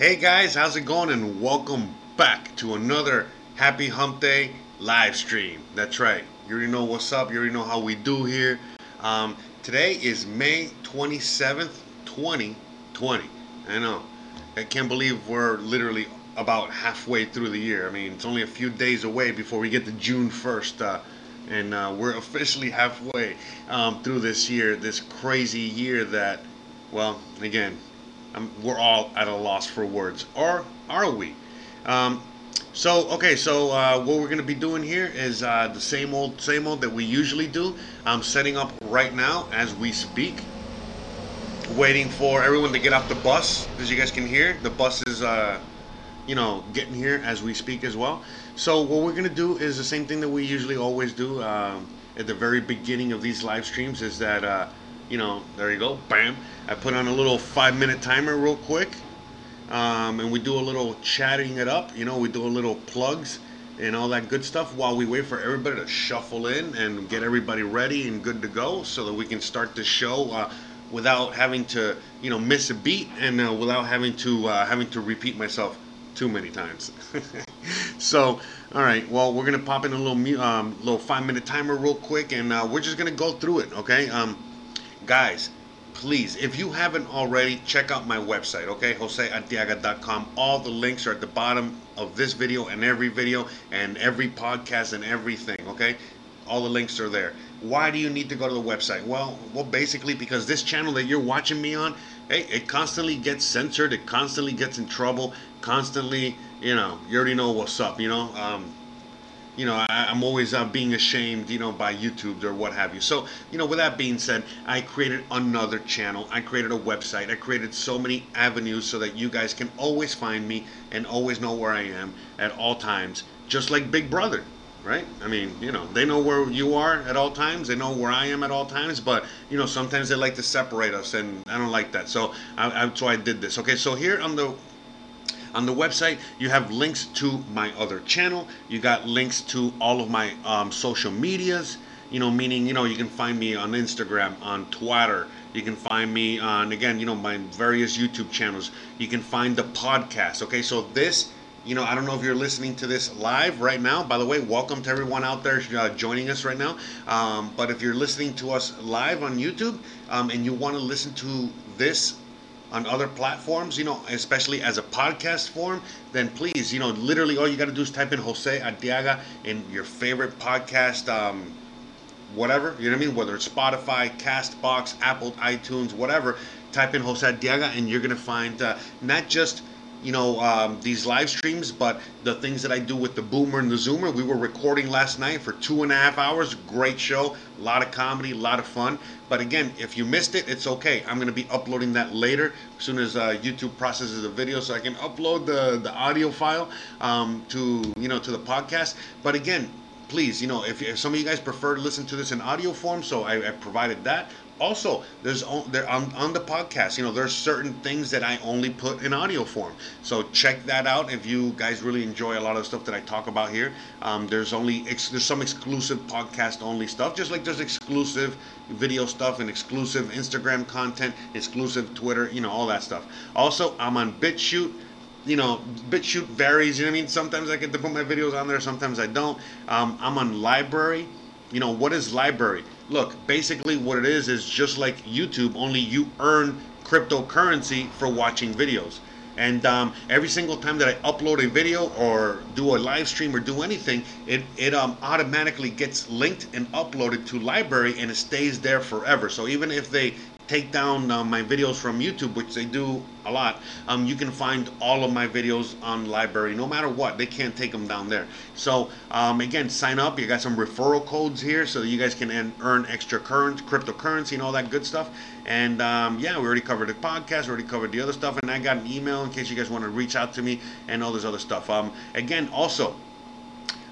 Hey guys, how's it going? And welcome back to another Happy Hump Day live stream. That's right. You already know what's up. You already know how we do here. Um, today is May 27th, 2020. I know. I can't believe we're literally about halfway through the year. I mean, it's only a few days away before we get to June 1st. Uh, and uh, we're officially halfway um, through this year, this crazy year that, well, again, I'm, we're all at a loss for words, or are we? Um, so okay, so uh, what we're gonna be doing here is uh, the same old, same old that we usually do. I'm setting up right now as we speak, waiting for everyone to get off the bus. As you guys can hear, the bus is, uh, you know, getting here as we speak as well. So what we're gonna do is the same thing that we usually always do um, at the very beginning of these live streams. Is that uh, you know, there you go, bam. I put on a little five minute timer real quick. Um, and we do a little chatting it up, you know, we do a little plugs and all that good stuff while we wait for everybody to shuffle in and get everybody ready and good to go so that we can start the show uh, without having to, you know, miss a beat and uh, without having to uh, having to repeat myself too many times. so, all right, well, we're gonna pop in a little um, little five minute timer real quick, and uh, we're just gonna go through it, okay? Um, guys, please, if you haven't already, check out my website, okay? JoseArtiaga.com. All the links are at the bottom of this video and every video and every podcast and everything, okay? All the links are there. Why do you need to go to the website? Well, well, basically because this channel that you're watching me on, hey, it constantly gets censored, it constantly gets in trouble, constantly, you know, you already know what's up, you know. Um, you know, I, am always uh, being ashamed, you know, by YouTube or what have you. So, you know, with that being said, I created another channel. I created a website. I created so many avenues so that you guys can always find me and always know where I am at all times, just like Big Brother. Right? I mean, you know, they know where you are at all times. They know where I am at all times. But you know, sometimes they like to separate us, and I don't like that. So, I, I so I did this. Okay, so here on the on the website, you have links to my other channel. You got links to all of my um, social medias. You know, meaning you know you can find me on Instagram, on Twitter. You can find me on again, you know, my various YouTube channels. You can find the podcast. Okay, so this you know, I don't know if you're listening to this live right now. By the way, welcome to everyone out there uh, joining us right now. Um, but if you're listening to us live on YouTube um, and you want to listen to this on other platforms, you know, especially as a podcast form, then please, you know, literally all you got to do is type in Jose Artiaga in your favorite podcast, um, whatever, you know what I mean? Whether it's Spotify, Castbox, Apple, iTunes, whatever, type in Jose Artiaga and you're going to find uh, not just you know um, these live streams but the things that i do with the boomer and the zoomer we were recording last night for two and a half hours. Great show. A lot of comedy a lot of fun. But again if you missed it it's okay. I'm going to be uploading that later. As soon as uh, youtube processes the video so i can upload the, the audio file um, to you know to the podcast. But again please, you know, if, if, some of you guys prefer to listen to this in audio form, so I, I provided that also there's there on, on the podcast you know there's certain things that i only put in audio form so check that out if you guys really enjoy a lot of stuff that i talk about here um, there's only ex- there's some exclusive podcast only stuff just like there's exclusive video stuff and exclusive instagram content exclusive twitter you know all that stuff also i'm on bitchute you know, BitChute varies. You know what I mean? Sometimes I get to put my videos on there, sometimes I don't. Um, I'm on LBRY. You know, what is LBRY? Look, basically what it is is just like YouTube, only you earn cryptocurrency for watching videos. And um, every single time that I upload a video or do a live stream or do anything, it, it um, automatically gets linked and uploaded to LBRY and it stays there forever. So even if they take down uh, my videos from YouTube, which they do a lot, um, you can find all of my videos on LBRY. no matter what. They can't take them down there. So um, again, sign up. You got some referral codes here, so you guys can earn extra current cryptocurrency and all that good stuff. And um, yeah, we already covered the podcast, already covered the other stuff, and I got an email in case you guys want to reach out to me and all this other stuff. Um, again, also,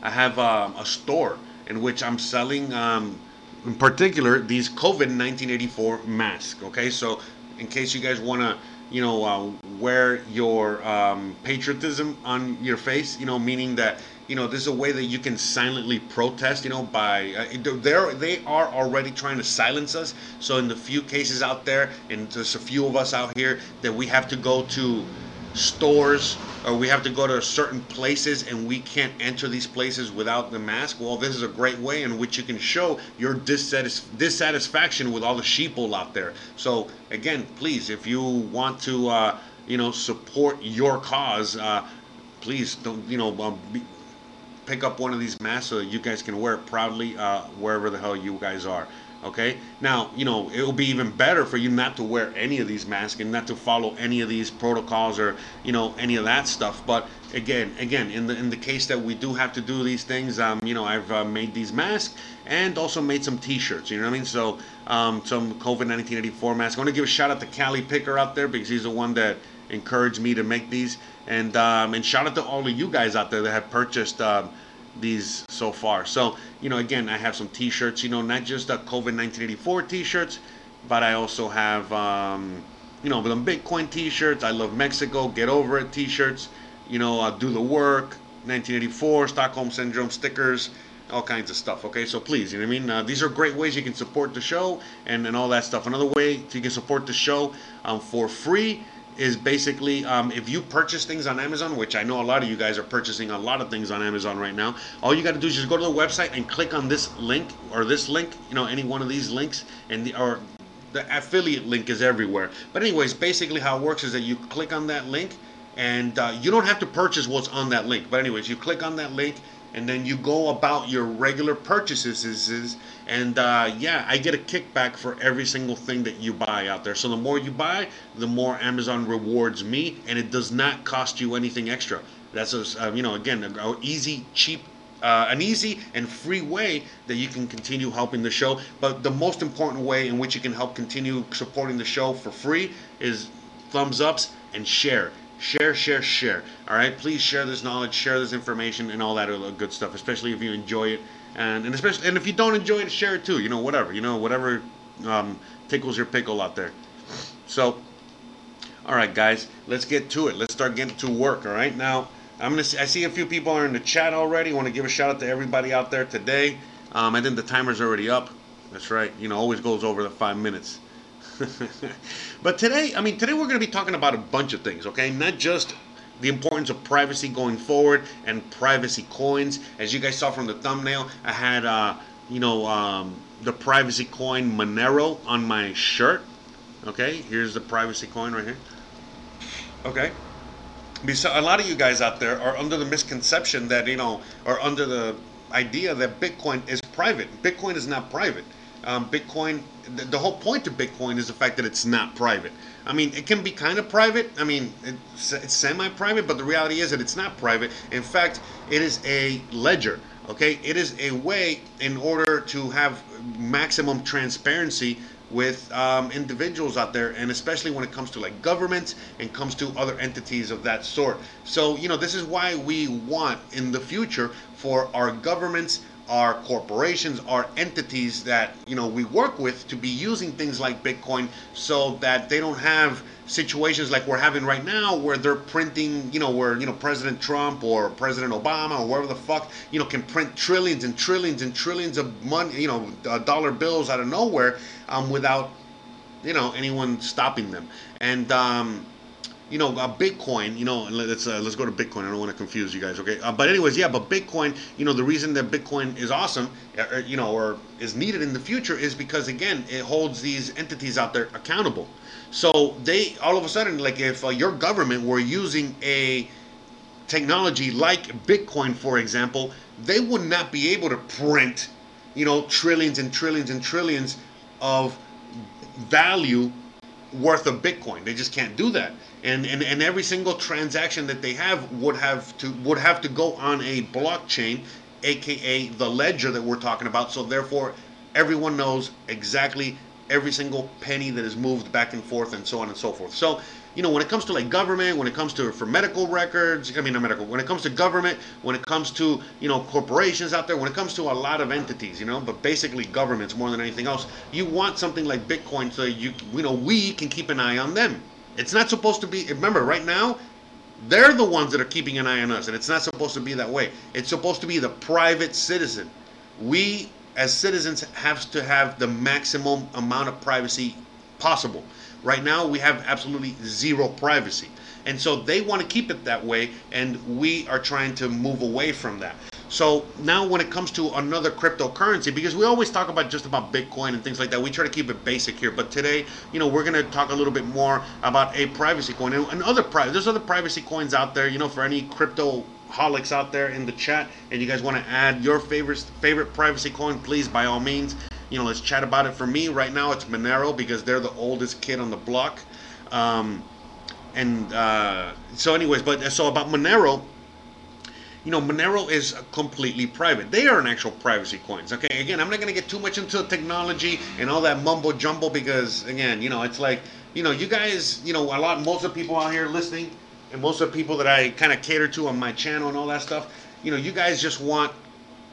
I have um, a store in which I'm selling um, in particular these COVID 1984 masks. Okay, so in case you guys want to, you know, uh, wear your um, patriotism on your face, you know, meaning that you know this is a way that you can silently protest you know by uh, they're they are already trying to silence us so in the few cases out there and there's a few of us out here that we have to go to stores or we have to go to certain places and we can't enter these places without the mask well this is a great way in which you can show your dissatis- dissatisfaction with all the sheeple out there. So again please if you want to uh, you know support your cause uh, please don't you know um, be, pick up one of these masks so you guys can wear it proudly uh, wherever the hell you guys are Okay. Now, you know, it will be even better for you not to wear any of these masks and not to follow any of these protocols or you know any of that stuff. But again, again, in the in the case that we do have to do these things, um, you know, I've uh, made these masks and also made some T-shirts. You know what I mean? So um, some COVID 1984 masks. I want to give a shout out to Cali Picker out there because he's the one that encouraged me to make these. And um, and shout out to all of you guys out there that have purchased. Um, these so far. So, you know, again, I have some T-shirts. You know, not just the COVID 1984 T-shirts, but I also have, um, you know, the Bitcoin T-shirts. I love Mexico. Get over it T-shirts. You know, uh, do the work. 1984 Stockholm Syndrome stickers. All kinds of stuff. Okay, so please, you know what I mean. Uh, these are great ways you can support the show and, and all that stuff. Another way you can support the show um, for free is basically um, if you purchase things on Amazon, which I know a lot of you guys are purchasing a lot of things on Amazon right now. All you got to do is just go to the website and click on this link or this link, you know, any one of these links, and the, or the affiliate link is everywhere. But anyways, basically how it works is that you click on that link, and uh, you don't have to purchase what's on that link. But anyways, you click on that link and then you go about your regular purchases and uh, yeah i get a kickback for every single thing that you buy out there. So the more you buy the more amazon rewards me and it does not cost you anything extra. That's a uh, you know again an easy cheap uh, an easy and free way that you can continue helping the show. But the most important way in which you can help continue supporting the show for free is thumbs ups and share Share, share, share. All right, please share this knowledge, share this information, and all that good stuff. Especially if you enjoy it, and and especially and if you don't enjoy it, share it too. You know, whatever. You know, whatever um, tickles your pickle out there. So, all right, guys, let's get to it. Let's start getting to work. All right, now I'm gonna. See, I see a few people are in the chat already. Want to give a shout out to everybody out there today. Um, I think the timer's already up. That's right. You know, always goes over the five minutes. but today, I mean, today we're going to be talking about a bunch of things, okay? Not just the importance of privacy going forward and privacy coins. As you guys saw from the thumbnail, I had, uh, you know, um, the privacy coin Monero on my shirt. Okay, here's the privacy coin right here. Okay. a lot of you guys out there are under the misconception that, you know, are under the idea that Bitcoin is private. Bitcoin is not private um, Bitcoin, the, the, whole point of Bitcoin is the fact that it's not private. I mean, it can be kind of private. I mean, it's, it's semi-private, but the reality is that it's not private. In fact, it is a ledger. Okay, it is a way in order to have maximum transparency with um, individuals out there, and especially when it comes to like governments and comes to other entities of that sort. So, you know, this is why we want in the future for our governments our corporations, our entities that you know we work with to be using things like Bitcoin so that they don't have situations like we're having right now where they're printing, you know, where you know President Trump or President Obama or whoever the fuck, you know, can print trillions and trillions and trillions of money, you know, uh, dollar bills out of nowhere um, without you know anyone stopping them. And um, you know, uh, Bitcoin, you know, let's uh, let's go to Bitcoin. I don't want to confuse you guys, okay? Uh, but anyways, yeah, but Bitcoin, you know, the reason that Bitcoin is awesome, uh, uh, you know, or is needed in the future is because again, it holds these entities out there accountable. So they all of a sudden, like if uh, your government were using a technology like Bitcoin, for example, they would not be able to print, you know, trillions and trillions and trillions of value worth of Bitcoin. They just can't do that and, and and every single transaction that they have would have to would have to go on a blockchain aka the ledger that we're talking about. So therefore everyone knows exactly every single penny that is moved back and forth and so on and so forth. So you know when it comes to like government when it comes to for medical records i mean not medical when it comes to government when it comes to you know corporations out there when it comes to a lot of entities you know but basically governments more than anything else you want something like bitcoin so you you know we can keep an eye on them it's not supposed to be, remember, right now, they're the ones that are keeping an eye on us, and it's not supposed to be that way. It's supposed to be the private citizen. We, as citizens, have to have the maximum amount of privacy possible. Right now, we have absolutely zero privacy. And so they want to keep it that way, and we are trying to move away from that. So now, when it comes to another cryptocurrency, because we always talk about just about Bitcoin and things like that, we try to keep it basic here. But today, you know, we're going to talk a little bit more about a privacy coin and, and other private. There's other privacy coins out there. You know, for any crypto holics out there in the chat, and you guys want to add your favorite favorite privacy coin, please by all means. You know, let's chat about it. For me, right now, it's Monero because they're the oldest kid on the block. Um, and uh, so, anyways, but so about Monero you know, Monero is completely private. They are an actual privacy coins. Okay, again, I'm not going to get too much into the technology and all that mumbo jumbo because, again, you know, it's like, you know, you guys, you know, a lot, most of the people out here listening, and most of the people that I kind of cater to on my channel and all that stuff, you know, you guys just want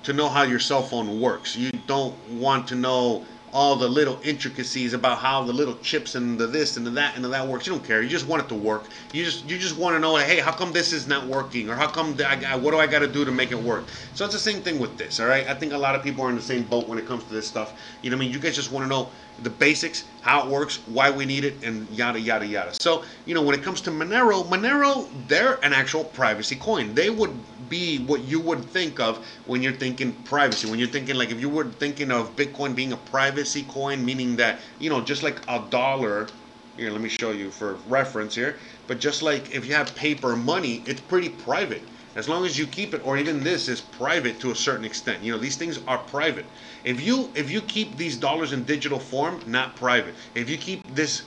to know how your cell phone works. You don't want to know all the little intricacies about how the little chips and the this and the that and the that works. You don't care. You just want it to work. You just you just want to know, hey, how come this is not working, or how come I, what do I got to do to make it work? So it's the same thing with this. All right. I think a lot of people are in the same boat when it comes to this stuff. You know, what I mean, you guys just want to know the basics, how it works, why we need it, and yada yada yada. So you know, when it comes to Monero, Monero, they're an actual privacy coin. They would be what you would think of when you're thinking privacy. When you're thinking like if you were thinking of Bitcoin being a privacy coin, meaning that you know just like a dollar. Here, let me show you for reference here. But just like if you have paper money, it's pretty private. As long as you keep it, or even this is private to a certain extent. You know, these things are private. If you if you keep these dollars in digital form, not private. If you keep this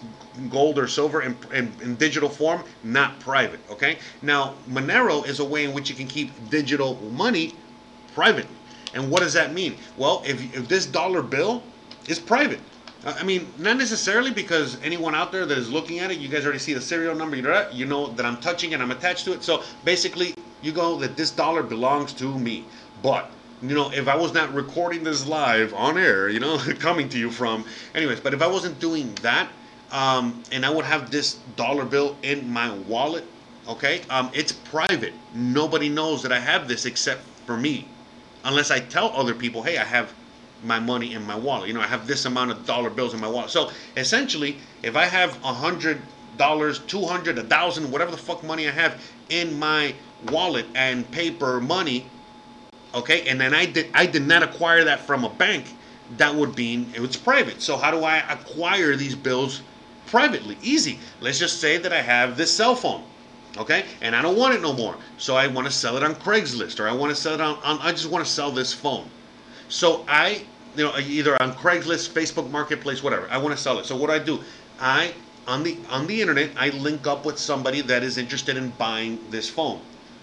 gold or silver in, in, in, digital form, not private. Okay. Now Monero is a way in which you can keep digital money privately. And what does that mean? Well, if, if this dollar bill is private, uh, I mean, not necessarily because anyone out there that is looking at it, you guys already see the serial number, you know that I'm touching it, I'm attached to it. So basically, you go that this dollar belongs to me. But you know, if I was not recording this live on air, you know, coming to you from, anyways, but if I wasn't doing that, um, and I would have this dollar bill in my wallet, okay, um, it's private. Nobody knows that I have this except for me, unless I tell other people, hey, I have my money in my wallet. You know, I have this amount of dollar bills in my wallet. So essentially, if I have a hundred dollars, two hundred, a thousand, whatever the fuck money I have in my wallet and paper money, okay? And then i did i did not acquire that from a bank. That would be it was private. So how do i acquire these bills privately? Easy. Let's just say that i have this cell phone okay? And i don't want it no more. So i want to sell it on craigslist or i want to sell it on, on i just want to sell this phone. So i you know either on craigslist facebook marketplace whatever i want to sell it. So what do i do? I on the on the internet i link up with somebody that is interested in buying this phone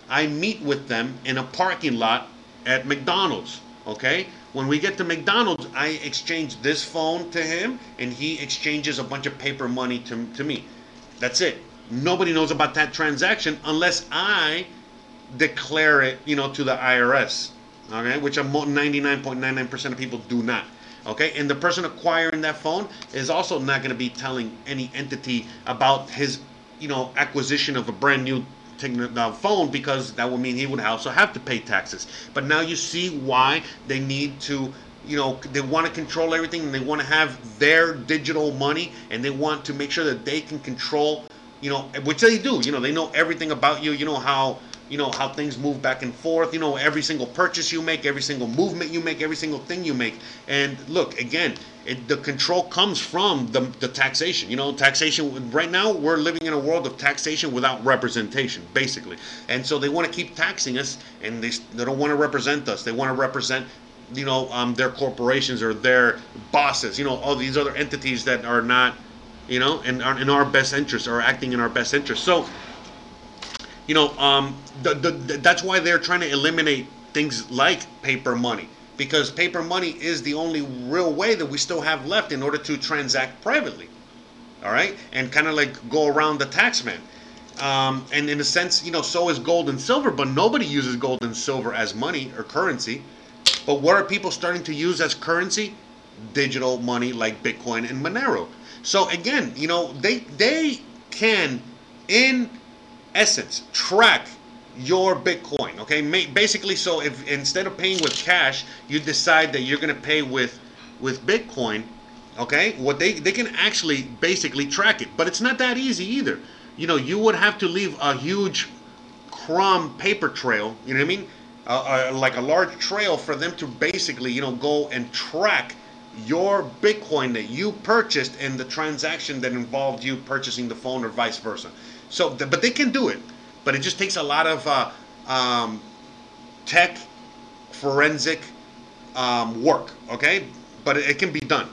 i meet with them in a parking lot at McDonald's. Okay? When we get to McDonald's, I exchange this phone to him and he exchanges a bunch of paper money to, to me. That's it. Nobody knows about that transaction unless I declare it, you know, to the IRS. Okay? Which 99.99% of people do not. Okay? And the person acquiring that phone is also not going to be telling any entity about his, you know, acquisition of a brand new phone because that would mean he would also have to pay taxes. But now you see why they need to you know they want to control everything and they want to have their digital money and they want to make sure that they can control you know which they do you know they know everything about you you know how you know how things move back and forth you know every single purchase you make every single movement you make every single thing you make. And look again it, the control comes from the, the taxation you know taxation right now we're living in a world of taxation without representation basically. And so they want to keep taxing us and they, they don't want to represent us. They want to represent you know um, their corporations or their bosses you know all these other entities that are not you know and are in our best interest or acting in our best interest. So you know, um, the, the, the, that's why they're trying to eliminate things like paper money because paper money is the only real way that we still have left in order to transact privately. All right, and kind of like go around the taxman. Um, and in a sense, you know, so is gold and silver, but nobody uses gold and silver as money or currency. But what are people starting to use as currency? Digital money like Bitcoin and Monero. So again, you know, they they can in essence, track your Bitcoin. Okay, basically, so if instead of paying with cash, you decide that you're going to pay with with Bitcoin, Okay, what they they can actually basically track it, but it's not that easy either. You know, you would have to leave a huge crumb paper trail. You know what I mean? Uh, uh, like a large trail for them to basically, you know, go and track your Bitcoin that you purchased and the transaction that involved you purchasing the phone or vice versa. So, but they can do it, but it just takes a lot of uh, um, tech, forensic um, work. Okay, but it, it can be done.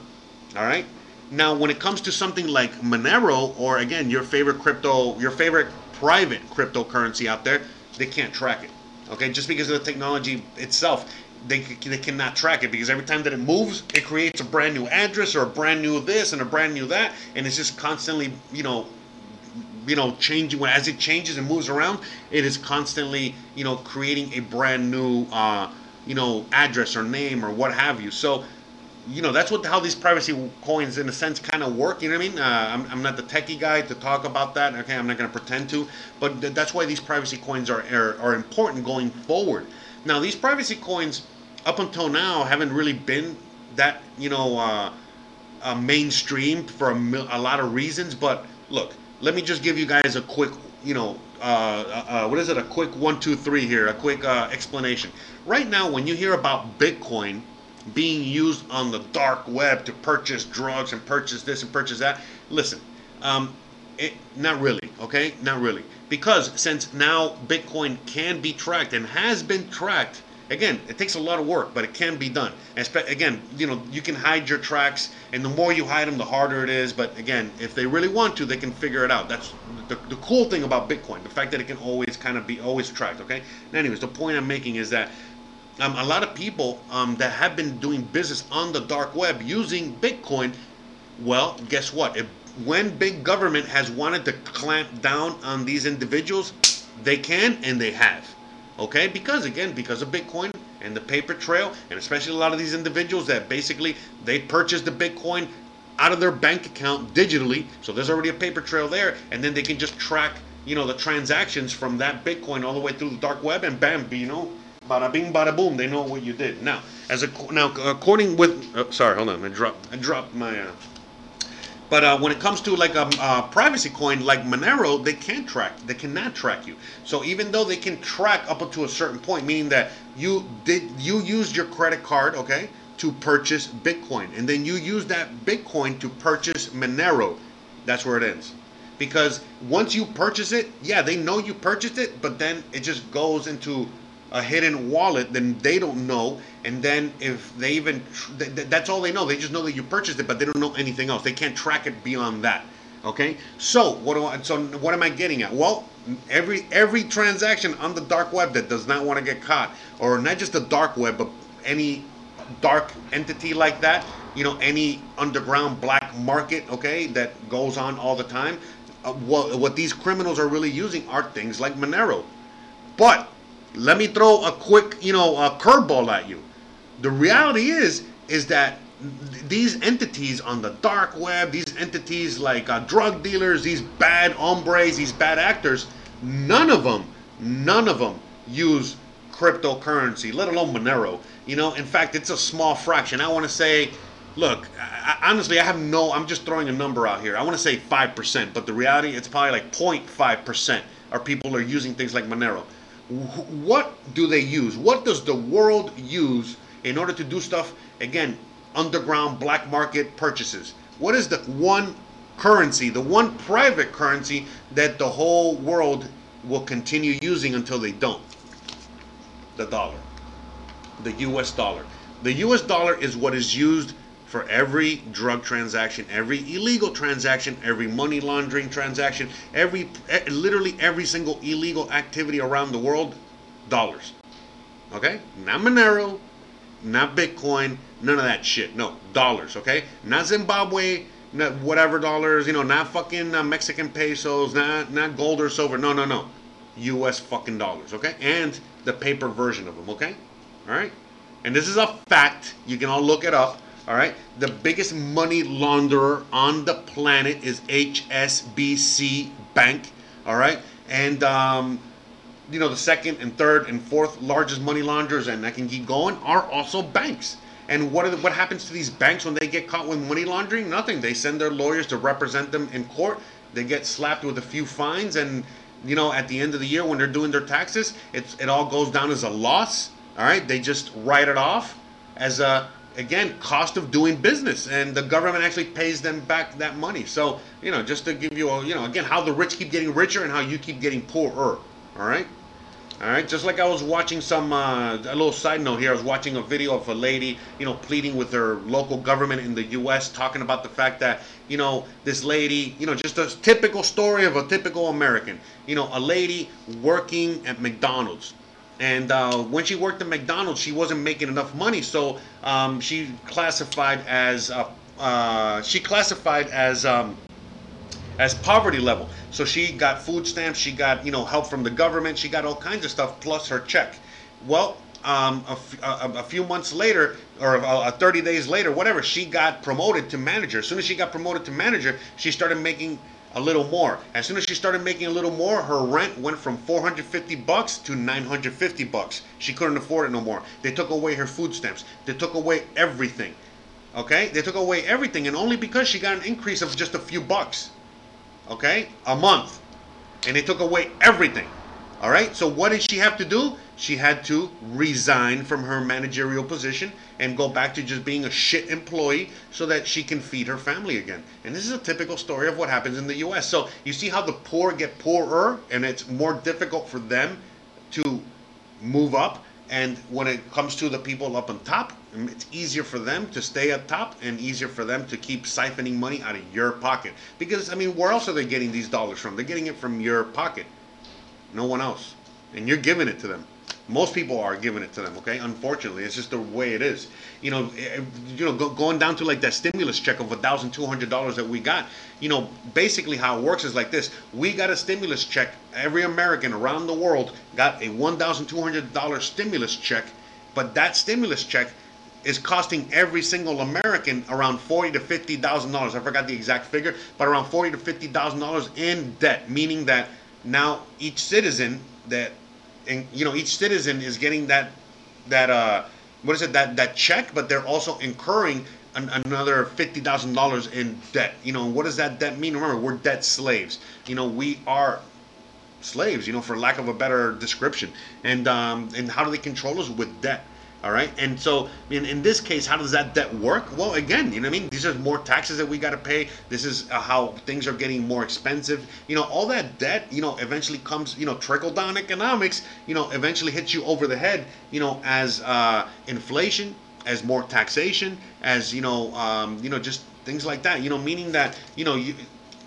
All right. Now, when it comes to something like Monero, or again your favorite crypto, your favorite private cryptocurrency out there, they can't track it. Okay, just because of the technology itself, they, they cannot track it because every time that it moves, it creates a brand new address or a brand new this and a brand new that, and it's just constantly, you know, you know, changing. when As it changes and moves around, it is constantly, you know, creating a brand new, uh, you know, address or name or what have you. So you know that's what how these privacy coins in a sense kind of work you know what i mean uh, I'm, I'm not the techie guy to talk about that okay i'm not going to pretend to but th- that's why these privacy coins are, are, are important going forward now these privacy coins up until now haven't really been that you know uh, uh, mainstream for a, mil- a lot of reasons but look let me just give you guys a quick you know uh, uh, uh, what is it a quick one two three here a quick uh, explanation right now when you hear about bitcoin being used on the dark web to purchase drugs and purchase this and purchase that. Listen, um, it, not really, okay? Not really. Because since now Bitcoin can be tracked and has been tracked, again, it takes a lot of work, but it can be done. And again, you know, you can hide your tracks, and the more you hide them, the harder it is. But again, if they really want to, they can figure it out. That's the, the cool thing about Bitcoin, the fact that it can always kind of be always tracked, okay? And anyways, the point I'm making is that um, a lot of people um, that have been doing business on the dark web using Bitcoin, well, guess what? If, when big government has wanted to clamp down on these individuals, they can and they have. Okay? Because again, because of Bitcoin and the paper trail, and especially a lot of these individuals that basically they purchased the Bitcoin out of their bank account digitally, so there's already a paper trail there, and then they can just track, you know, the transactions from that Bitcoin all the way through the dark web, and bam, you know, bada bing, bada boom. They know what you did. Now, as a now according with uh, sorry, hold on, I dropped I dropped my. Uh, but uh, when it comes to like a, a, privacy coin like Monero, they can't track. They cannot track you. So even though they can track up to a certain point, meaning that you did you used your credit card, okay, to purchase Bitcoin, and then you use that Bitcoin to purchase Monero, that's where it ends. Because once you purchase it, yeah, they know you purchased it, but then it just goes into a hidden wallet, then they don't know. And then if they even, th- th- that's all they know. They just know that you purchased it, but they don't know anything else. They can't track it beyond that. Okay. So what do I, so what am I getting at? Well, every every transaction on the dark web that does not want to get caught, or not just the dark web, but any dark entity like that, you know, any underground black market, okay, that goes on all the time. Uh, what, what these criminals are really using are things like Monero. But let me throw a quick, you know, a curveball at you. The reality is, is that these entities on the dark web, these entities like uh, drug dealers, these bad hombres, these bad actors, none of them, none of them use cryptocurrency, let alone Monero. You know, in fact, it's a small fraction. I want to say, look, I, honestly, I have no, I'm just throwing a number out here. I want to say 5%, but the reality, it's probably like 0.5% are people are using things like Monero what do they use? What does the world use in order to do stuff? Again, underground black market purchases. What is the one currency, the one private currency that the whole world will continue using until they don't? The dollar. The US dollar. The US dollar is what is used for every drug transaction, every illegal transaction, every money laundering transaction, every eh, literally every single illegal activity around the world, dollars. Okay? Not Monero, not Bitcoin, none of that shit. No, dollars, okay? Not Zimbabwe, not whatever dollars, you know, not fucking uh, Mexican pesos, not not gold or silver. No, no, no. US fucking dollars, okay? And the paper version of them, okay? All right? And this is a fact. You can all look it up. All right. The biggest money launderer on the planet is HSBC Bank. All right. And, um, you know, the second and third and fourth largest money launderers, and I can keep going, are also banks. And what the, what happens to these banks when they get caught with money laundering? Nothing. They send their lawyers to represent them in court. They get slapped with a few fines, and you know, at the end of the year when they're doing their taxes, it's it all goes down as a loss. All right, they just write it off as a again cost of doing business and the government actually pays them back that money. So you know just to give you a you know again how the rich keep getting richer and how you keep getting poorer all right? All right just like i was watching some uh, a little side note here i was watching a video of a lady you know pleading with her local government in the us talking about the fact that you know this lady you know just a typical story of a typical american. You know a lady working at mcdonald's and uh, when she worked at McDonald's, she wasn't making enough money, so um, she classified as uh, uh, she classified as um, as poverty level. So she got food stamps, she got you know help from the government, she got all kinds of stuff plus her check. Well, um, a, a, a few months later, or uh, 30 days later, whatever, she got promoted to manager. As soon as she got promoted to manager, she started making a little more. As soon as she started making a little more, her rent went from 450 bucks to 950 bucks. She couldn't afford it no more. They took away her food stamps. They took away everything. Okay? They took away everything and only because she got an increase of just a few bucks. Okay? A month. And they took away everything. All right? So what did she have to do? She had to resign from her managerial position and go back to just being a shit employee so that she can feed her family again. And this is a typical story of what happens in the US. So you see how the poor get poorer and it's more difficult for them to move up. And when it comes to the people up on top, it's easier for them to stay up top and easier for them to keep siphoning money out of your pocket. Because, I mean, where else are they getting these dollars from? They're getting it from your pocket, no one else. And you're giving it to them. Most people are giving it to them. Okay, unfortunately, it's just the way it is. You know, eh, you know, go, going down to like that stimulus check of thousand two hundred dollars that we got. You know, basically how it works is like this: we got a stimulus check. Every American around the world got a one thousand two hundred dollar stimulus check, but that stimulus check is costing every single American around forty to fifty thousand dollars. I forgot the exact figure, but around forty to fifty thousand dollars in debt, meaning that now each citizen that and you know each citizen is getting that that uh what is it that that check but they're also incurring an, another fifty thousand dollars in debt. You know what does that debt mean? Remember we're debt slaves. You know we are slaves you know for lack of a better description. And um and how do they control us? With debt all right. And so in, in this case, how does that debt work? Well, again, you know what I mean? These are more taxes that we got to pay. This is uh, how things are getting more expensive. You know, all that debt, you know, eventually comes, you know, trickle down economics, you know, eventually hits you over the head, you know, as uh, inflation, as more taxation, as, you know, um, you know, just things like that, you know, meaning that, you know, you,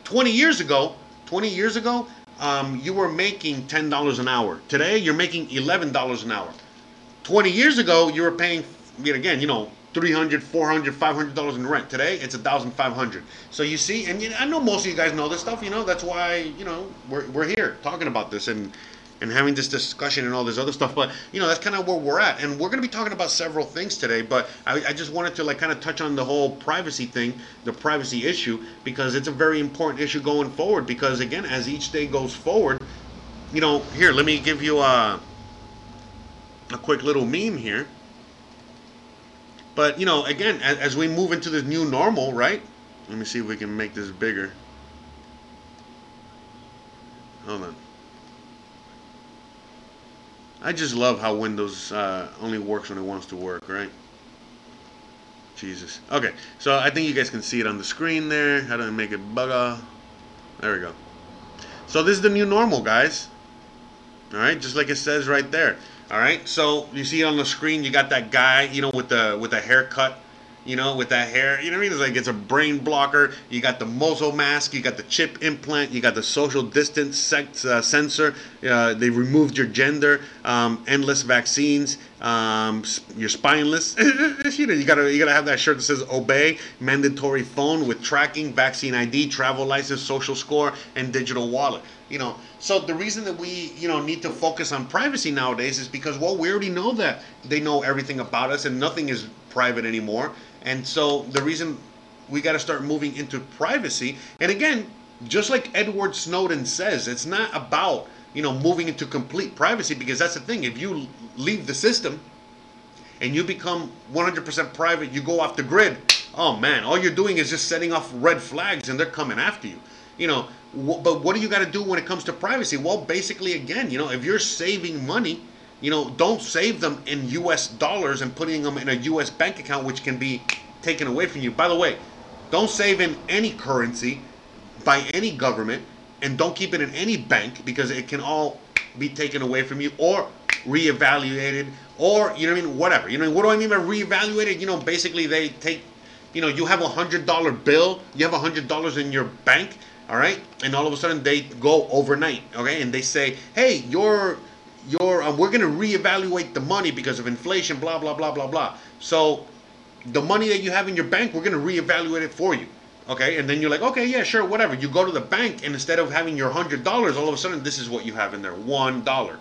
20 years ago, 20 years ago, um, you were making $10 an hour. Today, you're making $11 an hour. 20 years ago, you were paying, again, you know, 300 400 500 dollars in rent. Today it's 1500 so you see and you know, i know most of you guys know this stuff you know that's why you know we're, we're here talking about this and and having this discussion and all this other stuff. But you know that's kind of where we're at. And we're going to be talking about several things today but I, I just wanted to like kind of touch on the whole privacy thing the privacy issue because it's a very important issue going forward. Because again as each day goes forward you know here let me give you a a quick little meme here. But you know, again, as, as, we move into this new normal, right? Let me see if we can make this bigger. Hold on. I just love how Windows uh, only works when it wants to work, right? Jesus. Okay, so I think you guys can see it on the screen there. How do I make it bugger? There we go. So this is the new normal, guys. All right, just like it says right there. All right, so you see on the screen, you got that guy, you know, with the with the haircut, you know, with that hair. You know what I mean? It's like it's a brain blocker. You got the muzzle mask. You got the chip implant. You got the social distance sex, uh, sensor. Uh, they removed your gender. Um, endless vaccines. Um, you're spineless. you know, you gotta you gotta have that shirt that says obey. Mandatory phone with tracking, vaccine ID, travel license, social score, and digital wallet you know so the reason that we you know need to focus on privacy nowadays is because well we already know that they know everything about us and nothing is private anymore and so the reason we got to start moving into privacy and again just like edward snowden says it's not about you know moving into complete privacy because that's the thing if you leave the system and you become 100% private, you go off the grid. Oh man, all you're doing is just setting off red flags, and they're coming after you. You know, but what do you got to do when it comes to privacy? Well, basically, again, you know, if you're saving money, you know, don't save them in U.S. dollars and putting them in a U.S. bank account, which can be taken away from you. By the way, don't save in any currency by any government, and don't keep it in any bank because it can all be taken away from you or reevaluated or you know what I mean, whatever. You know what do I mean by reevaluated? You know, basically they take, you know, you have a hundred dollar bill, you have a hundred dollars in your bank, all right, and all of a sudden they go overnight, okay, and they say, hey, your your um, we're gonna reevaluate the money because of inflation, blah blah blah blah blah. So the money that you have in your bank, we're gonna reevaluate it for you. Okay, and then you're like, okay, yeah, sure, whatever. You go to the bank, and instead of having your hundred dollars, all of a sudden this is what you have in there, one dollar.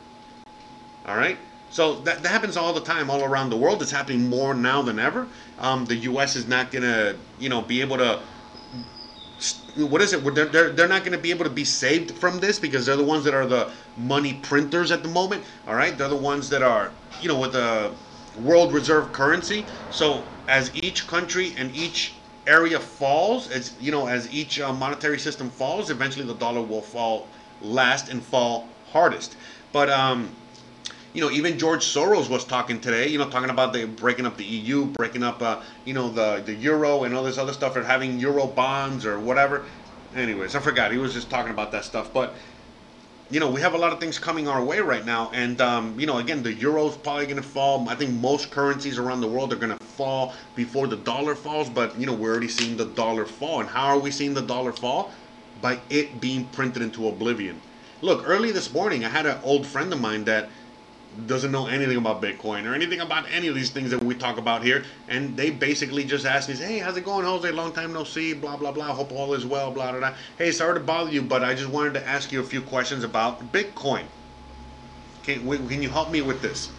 All right. So that, that happens all the time, all around the world. It's happening more now than ever. Um, the U.S. is not gonna, you know, be able to. What is it? They're, they're, they're not going to be able to be saved from this because they're the ones that are the money printers at the moment. All right, they're the ones that are, you know, with the world reserve currency. So as each country and each area falls, as you know, as each uh, monetary system falls, eventually the dollar will fall last and fall hardest. But um, you know, even George Soros was talking today, you know, talking about the breaking up the EU, breaking up, uh, you know, the the euro and all this other stuff, or having euro bonds or whatever. Anyways, I forgot. He was just talking about that stuff, but you know, we have a lot of things coming our way right now, and um, you know, again, the euro's probably going to fall. I think most currencies around the world are going to fall before the dollar falls, but you know, we're already seeing the dollar fall, and how are we seeing the dollar fall? By it being printed into oblivion. Look, early this morning, I had an old friend of mine that doesn't know anything about Bitcoin or anything about any of these things that we talk about here. And they basically just ask me, hey, how's it going, Jose? Long time no see, blah, blah, blah. Hope all is well, blah, blah, blah. Hey, sorry to bother you, but I just wanted to ask you a few questions about Bitcoin. Can, can you help me with this?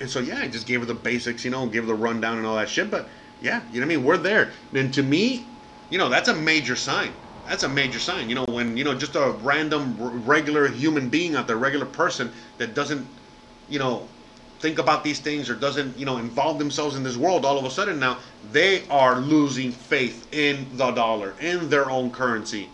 And so, yeah, I just gave her the basics, you know, give her the rundown and all that shit. But yeah, you know what I mean? We're there. And to me, you know, that's a major sign that's a major sign. You know, when you know just a random regular human being out there, regular person that doesn't you know, think about these things or doesn't, you know, involve themselves in this world, all of a sudden now they are losing faith in the dollar, in their own currency.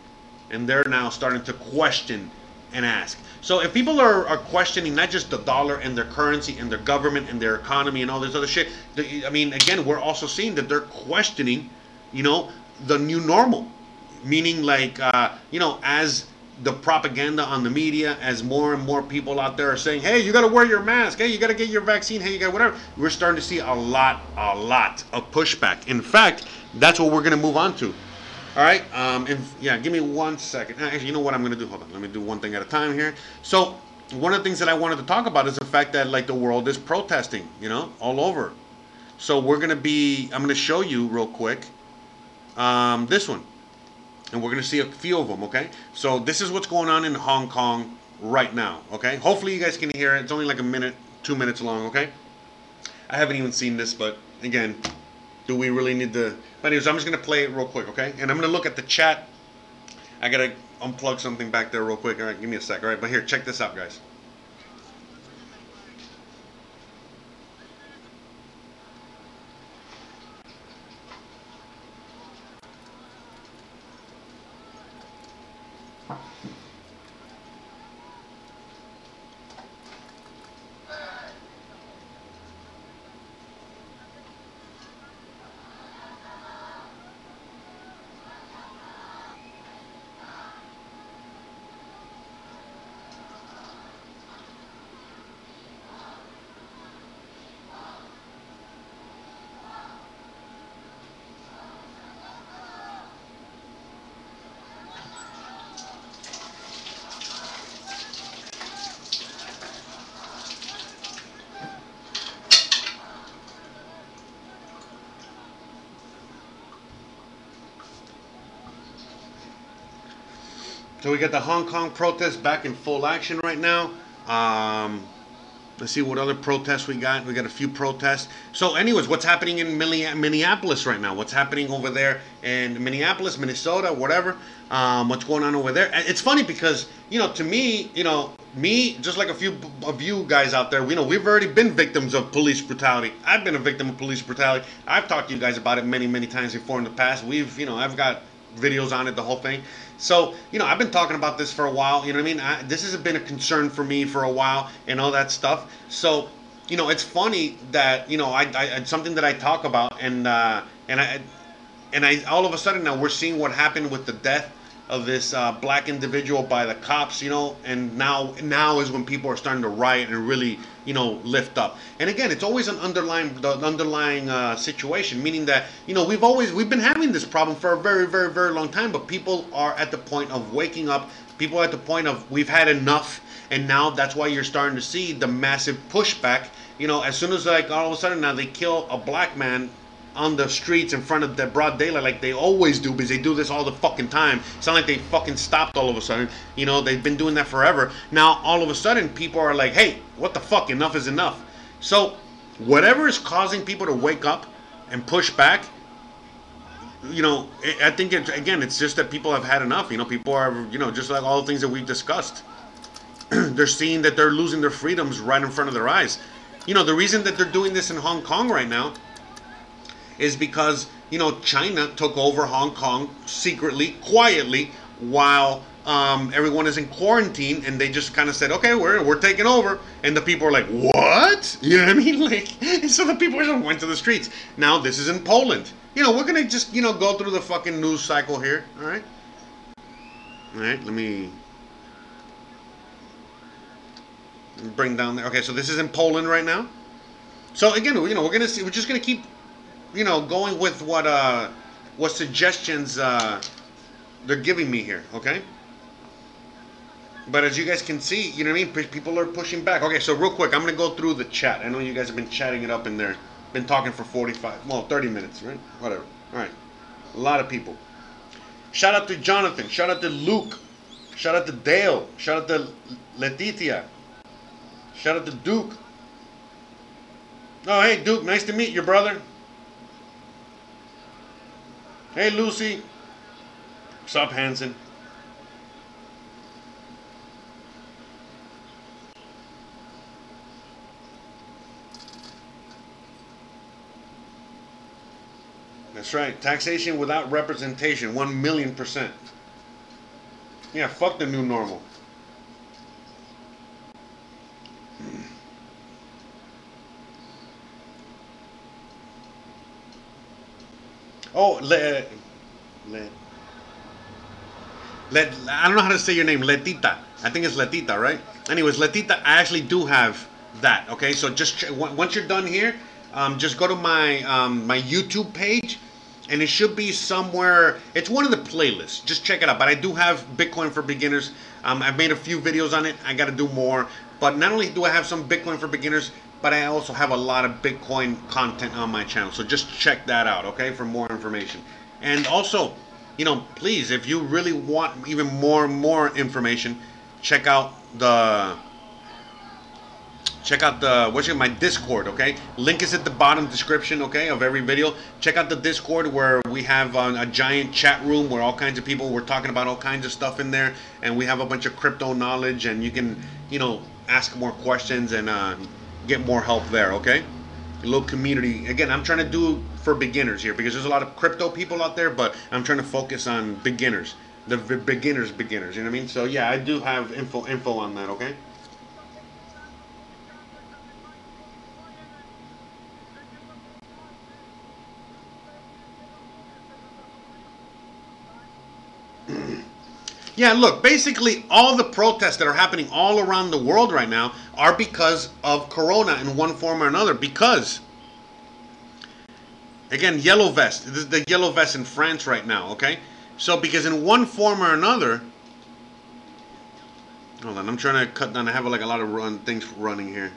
And they're now starting to question and ask. So if people are, are questioning not just the dollar and their currency and their government and their economy and all this other shit, I mean, again, we're also seeing that they're questioning, you know, the new normal. Meaning, like, uh, you know, as the propaganda on the media as more and more people out there are saying, hey, you got to wear your mask. Hey, you got to get your vaccine. Hey, you got whatever. We're starting to see a lot, a lot of pushback. In fact, that's what we're going to move on to. All right. Um, if, yeah, give me one second. Actually, you know what I'm going to do? Hold on. Let me do one thing at a time here. So, one of the things that I wanted to talk about is the fact that like the world is protesting, you know, all over. So we're going to be. I'm going to show you real quick. Um, this one and we're going to see a few of them, okay? So this is what's going on in Hong Kong right now, okay? Hopefully you guys can hear it. It's only like a minute, two minutes long, okay? I haven't even seen this, but again, do we really need to... But anyways, I'm just going to play it real quick, okay? And I'm going to look at the chat. I got to unplug something back there real quick. All right, give me a sec, all right? But here, check this out, guys. So we got the Hong Kong protests back in full action right now. Um, Let's see what other protests we got. We got a few protests. So, anyways, what's happening in Minneapolis right now? What's happening over there in Minneapolis, Minnesota, whatever? Um, what's going on over there? It's funny because you know, to me, you know, me just like a few of you guys out there, you know, we've already been victims of police brutality. I've been a victim of police brutality. I've talked to you guys about it many, many times before in the past. We've, you know, I've got videos on it, the whole thing. So, you know, I've been talking about this for a while. You know what I mean? I, this has been a concern for me for a while and all that stuff. So, you know, it's funny that you know I, I it's something that I talk about and uh, and I and I all of a sudden now we're seeing what happened with the death of this uh, black individual by the cops, you know, and now now is when people are starting to riot and really, you know, lift up. And again, it's always an underlying the underlying uh, situation, meaning that you know we've always we've been having this problem for a very very very long time, but people are at the point of waking up. People are at the point of we've had enough, and now that's why you're starting to see the massive pushback. You know, as soon as like all of a sudden now they kill a black man on the streets in front of the broad daylight like they always do because they do this all the fucking time. It's not like they fucking stopped all of a sudden. You know, they've been doing that forever. Now all of a sudden people are like, hey, what the fuck? Enough is enough. So whatever is causing people to wake up and push back, you know, I think it, again, it's just that people have had enough. You know, people are, you know, just like all the things that we've discussed. they're seeing that they're losing their freedoms right in front of their eyes. You know, the reason that they're doing this in Hong Kong right now is because you know China took over Hong Kong secretly, quietly, while um, everyone is in quarantine, and they just kind of said, "Okay, we're we're taking over," and the people are like, "What?" You know what I mean? Like, so the people just went to the streets. Now this is in Poland. You know, we're gonna just you know go through the fucking news cycle here. All right. All right. Let me bring down there. Okay, so this is in Poland right now. So again, you know, we're gonna see. We're just gonna keep you know, going with what uh, what suggestions uh, they're giving me here. Okay. But as you guys can see, you know what I mean. People are pushing back. Okay, so real quick, I'm gonna go through the chat. I know you guys have been chatting it up in there. Been talking for 45, well, 30 minutes, right? Whatever. All right. A lot of people. Shout out to Jonathan. Shout out to Luke. Shout out to Dale. Shout out to Letitia. Shout out to Duke. Oh, hey, Duke. Nice to meet you, brother. Hey, Lucy. What's up, Hanson? That's right. Taxation without representation, 1 million percent. Yeah, fuck the new normal. Oh, le, le, let, I don't know how to say your name, Letita. I think it's Letita, right? Anyways, Letita, I actually do have that. Okay, so just once you're done here, um, just go to my um, my YouTube page, and it should be somewhere. It's one of the playlists. Just check it out. But I do have Bitcoin for beginners. Um, I've made a few videos on it. I got to do more. But not only do I have some Bitcoin for beginners, but I also have a lot of Bitcoin content on my channel. So just check that out, okay, for more information. And also, you know, please, if you really want even more more information, check out the check out the what's your my discord okay link is at the bottom description okay of every video check out the discord where we have uh, a giant chat room where all kinds of people we're talking about all kinds of stuff in there and we have a bunch of crypto knowledge and you can you know ask more questions and uh, get more help there, okay? A little community. Again, I'm trying to do for beginners here because there's a lot of crypto people out there, but I'm trying to focus on beginners. The beginners, beginners, you know what I mean? So yeah, I do have info info on that, okay? Yeah, look, basically all the protests that are happening all around the world right now are because of Corona in one form or another. Because, again, yellow vest, this is the yellow vest in France right now, okay? So, because in one form or another, hold on, I'm trying to cut down. I have like a lot of run things running here.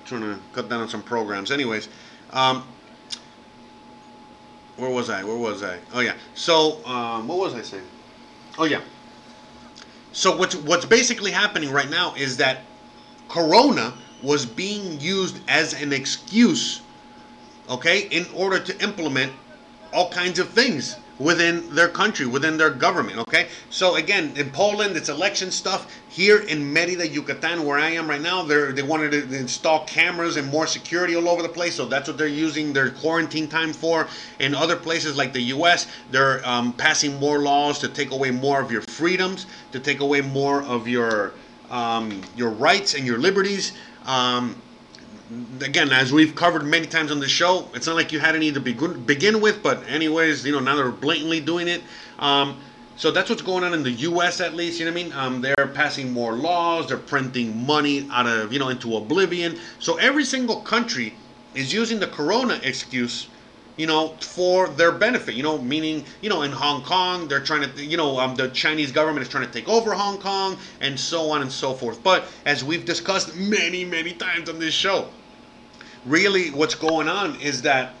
I'm trying to cut down on some programs. Anyways, um, where was I? Where was I? Oh yeah. So, um, what was I saying? Oh yeah. So what's what's basically happening right now is that Corona, was being used as an excuse, okay, in order to implement all kinds of things within their country, within their government. Okay, so again, in Poland, it's election stuff. Here in Merida, Yucatan, where I am right now, they they wanted to install cameras and more security all over the place. So that's what they're using their quarantine time for. In other places like the U.S., they're um, passing more laws to take away more of your freedoms, to take away more of your um, your rights and your liberties. Um, again, as we've covered many times on the show, it's not like you had any to begin, begin with, but anyways, you know, now they're blatantly doing it. Um, so that's what's going on in the U.S. at least. You know what I mean? Um, they're passing more laws. They're printing money out of you know into oblivion. So every single country is using the Corona excuse, you know, for their benefit. You know, meaning you know in Hong Kong they're trying to you know um, the Chinese government is trying to take over Hong Kong and so on and so forth. But as we've discussed many many times on this show, really what's going on is that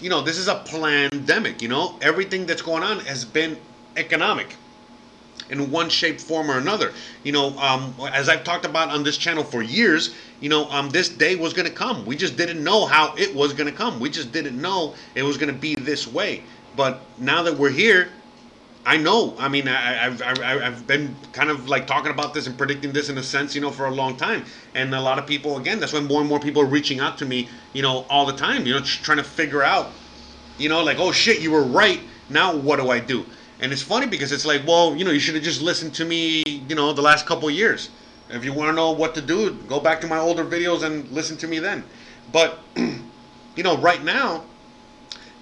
you know this is a pandemic you know? Everything that's going on has been economic in one shape form or another. You know um, as i've talked about on this channel for years you know um, this day was going to come. We just didn't know how it was going to come. We just didn't know it was going to be this way. But now that we're here I know. I mean, I, have I've, I've been kind of like talking about this and predicting this in a sense, you know, for a long time. And a lot of people, again, that's why more and more people are reaching out to me, you know, all the time, you know, trying to figure out, you know, like, oh shit, you were right. Now what do I do? And it's funny because it's like, well, you know, you should have just listened to me, you know, the last couple years. If you want to know what to do, go back to my older videos and listen to me then. But, you know, right now,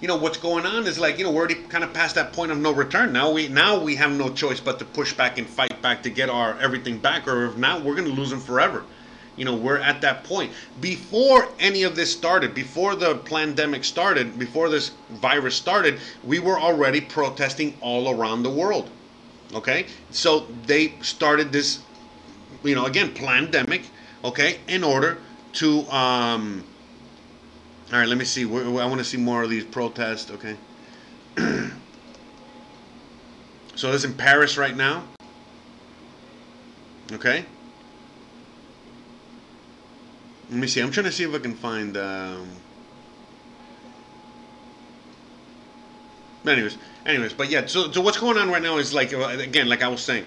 you know what's going on is like you know we're already kind of past that point of no return. Now we now we have no choice but to push back and fight back to get our everything back or if not we're going to lose them forever. You know we're at that point. Before any of this started before the pandemic started before this virus started we were already protesting all around the world okay? So they started this you know again pandemic okay in order to um all right, let me see. I want to see more of these protests. Okay. so this in Paris right now. Okay. Let me see. I'm trying to see if I can find. Um... Anyways, anyways, but yeah. So, so what's going on right now is like uh, again, like I was saying.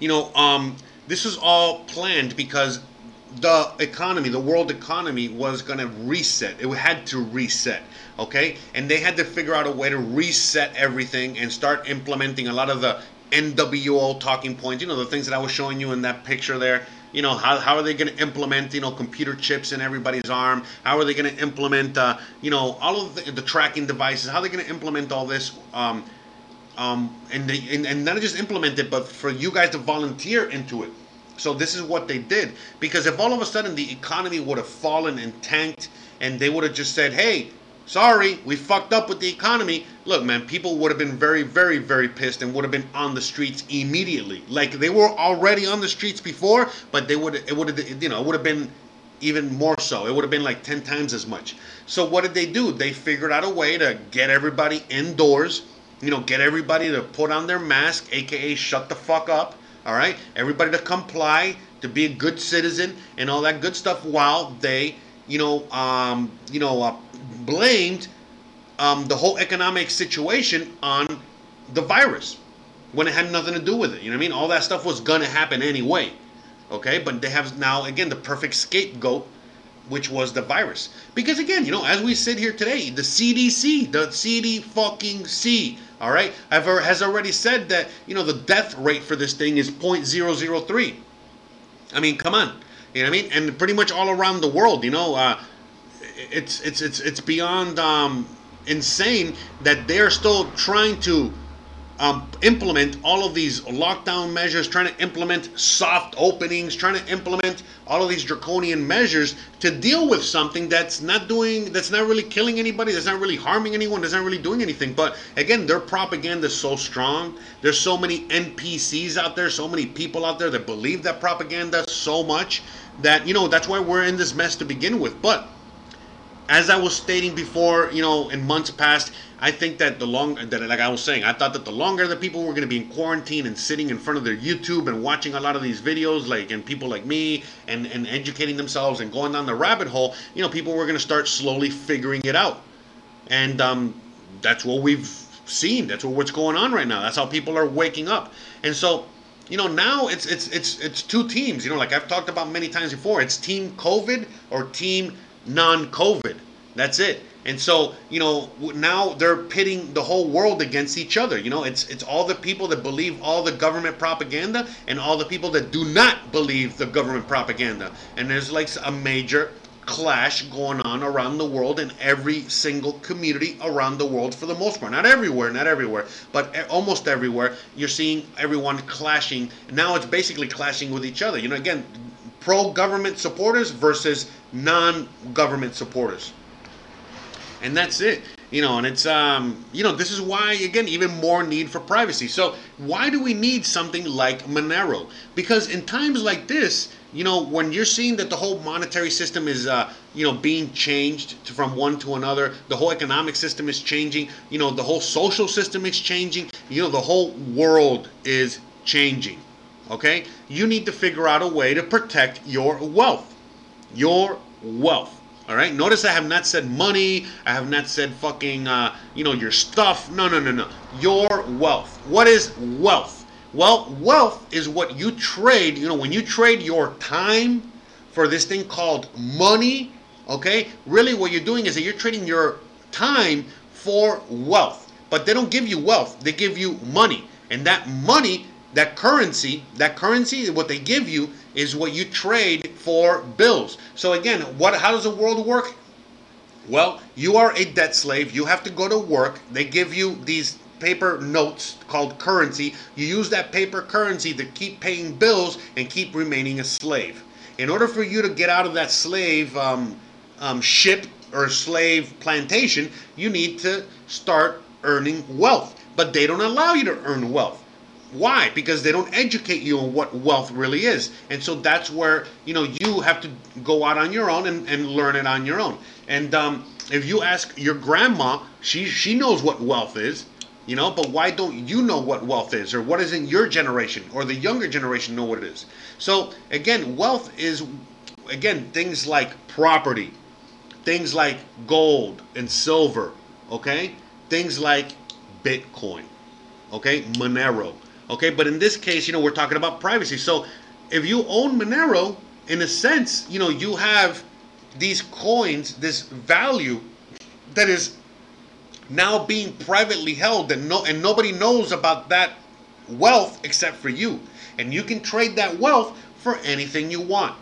You know, um, this is all planned because the economy, the world economy was going to reset. It had to reset, okay? And they had to figure out a way to reset everything and start implementing a lot of the NWO talking points, you know, the things that I was showing you in that picture there. You know, how, how are they going to implement, you know, computer chips in everybody's arm? How are they going to implement, uh, you know, all of the, the, tracking devices? How are they going to implement all this? Um, um, and, they, and, and not just implement it, but for you guys to volunteer into it so this is what they did. Because if all of a sudden the economy would have fallen and tanked and they would have just said, hey, sorry, we fucked up with the economy. Look, man, people would have been very, very, very pissed and would have been on the streets immediately. Like they were already on the streets before, but they would it would have you know, it would have been even more so. It would have been like 10 times as much. So what did they do? They figured out a way to get everybody indoors, you know, get everybody to put on their mask, aka shut the fuck up all right, everybody to comply, to be a good citizen, and all that good stuff. While they, you know, um, you know, uh, blamed um, the whole economic situation on the virus when it had nothing to do with it. You know what I mean? All that stuff was gonna happen anyway. Okay, but they have now again the perfect scapegoat which was the virus. Because again, you know, as we sit here today, the CDC, the CD fucking C, all right, I've has already said that you know the death rate for this thing is 0.003. I mean, come on, you know what I mean? And pretty much all around the world, you know, uh, it's it's it's it's beyond um, insane that they're still trying to um, implement all of these lockdown measures, trying to implement soft openings, trying to implement all of these draconian measures to deal with something that's not doing, that's not really killing anybody, that's not really harming anyone, that's not really doing anything. But again, their propaganda is so strong. There's so many NPCs out there, so many people out there that believe that propaganda so much that, you know, that's why we're in this mess to begin with. But as I was stating before, you know, in months past, I think that the longer that like I was saying, I thought that the longer the people were going to be in quarantine and sitting in front of their YouTube and watching a lot of these videos, like and people like me and and educating themselves and going down the rabbit hole, you know, people were going to start slowly figuring it out, and um, that's what we've seen. That's what, what's going on right now. That's how people are waking up, and so you know now it's it's it's it's two teams. You know like i've talked about many times before. It's team covid or team non-covid. That's it and so, you know, now they're pitting the whole world against each other. You know, it's it's all the people that believe all the government propaganda and all the people that do not believe the government propaganda. And there's like a major clash going on around the world in every single community around the world for the most part. Not everywhere, not everywhere, but almost everywhere. You're seeing everyone clashing. Now it's basically clashing with each other. You know, again, pro government supporters versus non government supporters and that's it. You know and it's um you know this is why again even more need for privacy. So why do we need something like monero? Because in times like this you know when you're seeing that the whole monetary system is uh you know being changed from one to another the whole economic system is changing you know the whole social system is changing you know the whole world is changing okay? You need to figure out a way to protect your wealth your wealth all right. Notice I have not said money. I have not said fucking, uh, you know, your stuff. No, no, no, no. Your wealth. What is wealth? Well, wealth is what you trade. You know, when you trade your time for this thing called money, okay, really what you're doing is that you're trading your time for wealth. But they don't give you wealth, they give you money. And that money that currency, that currency, is what they give you is what you trade for bills. So again, what how does the world work? Well, you are a debt slave. You have to go to work. They give you these paper notes called currency. You use that paper currency to keep paying bills and keep remaining a slave. In order for you to get out of that slave um, um, ship or slave plantation, you need to start earning wealth. But they don't allow you to earn wealth. Why? Because they don't educate you on what wealth really is. And so that's where, you know, you have to go out on your own and, and learn it on your own. And um, if you ask your grandma, she, she knows what wealth is, you know, but why don't you know what wealth is? Or what isn't your generation or the younger generation know what it is? So again, wealth is, again, things like property, things like gold and silver, okay? Things like Bitcoin, okay? Monero Okay, but in this case, you know, we're talking about privacy. So if you own Monero, in a sense, you know, you have these coins, this value that is now being privately held and no and nobody knows about that wealth except for you. And you can trade that wealth for anything you want.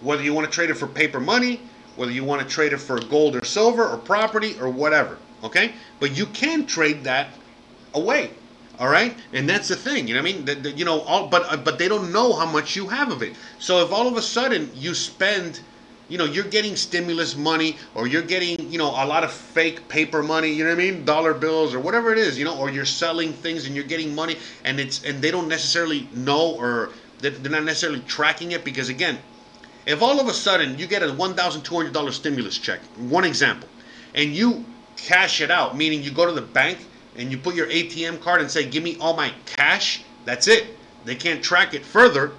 Whether you want to trade it for paper money, whether you want to trade it for gold or silver or property or whatever. Okay? But you can trade that away. All right, and that's the thing. You know what I mean? The, the, you know, all but uh, but they don't know how much you have of it. So if all of a sudden you spend, you know, you're getting stimulus money or you're getting, you know, a lot of fake paper money. You know what I mean? Dollar bills or whatever it is. You know, or you're selling things and you're getting money, and it's and they don't necessarily know or they're not necessarily tracking it because again, if all of a sudden you get a one thousand two hundred dollar stimulus check, one example, and you cash it out, meaning you go to the bank and you put your ATM card and say, give me all my cash, that's it. They can't track it further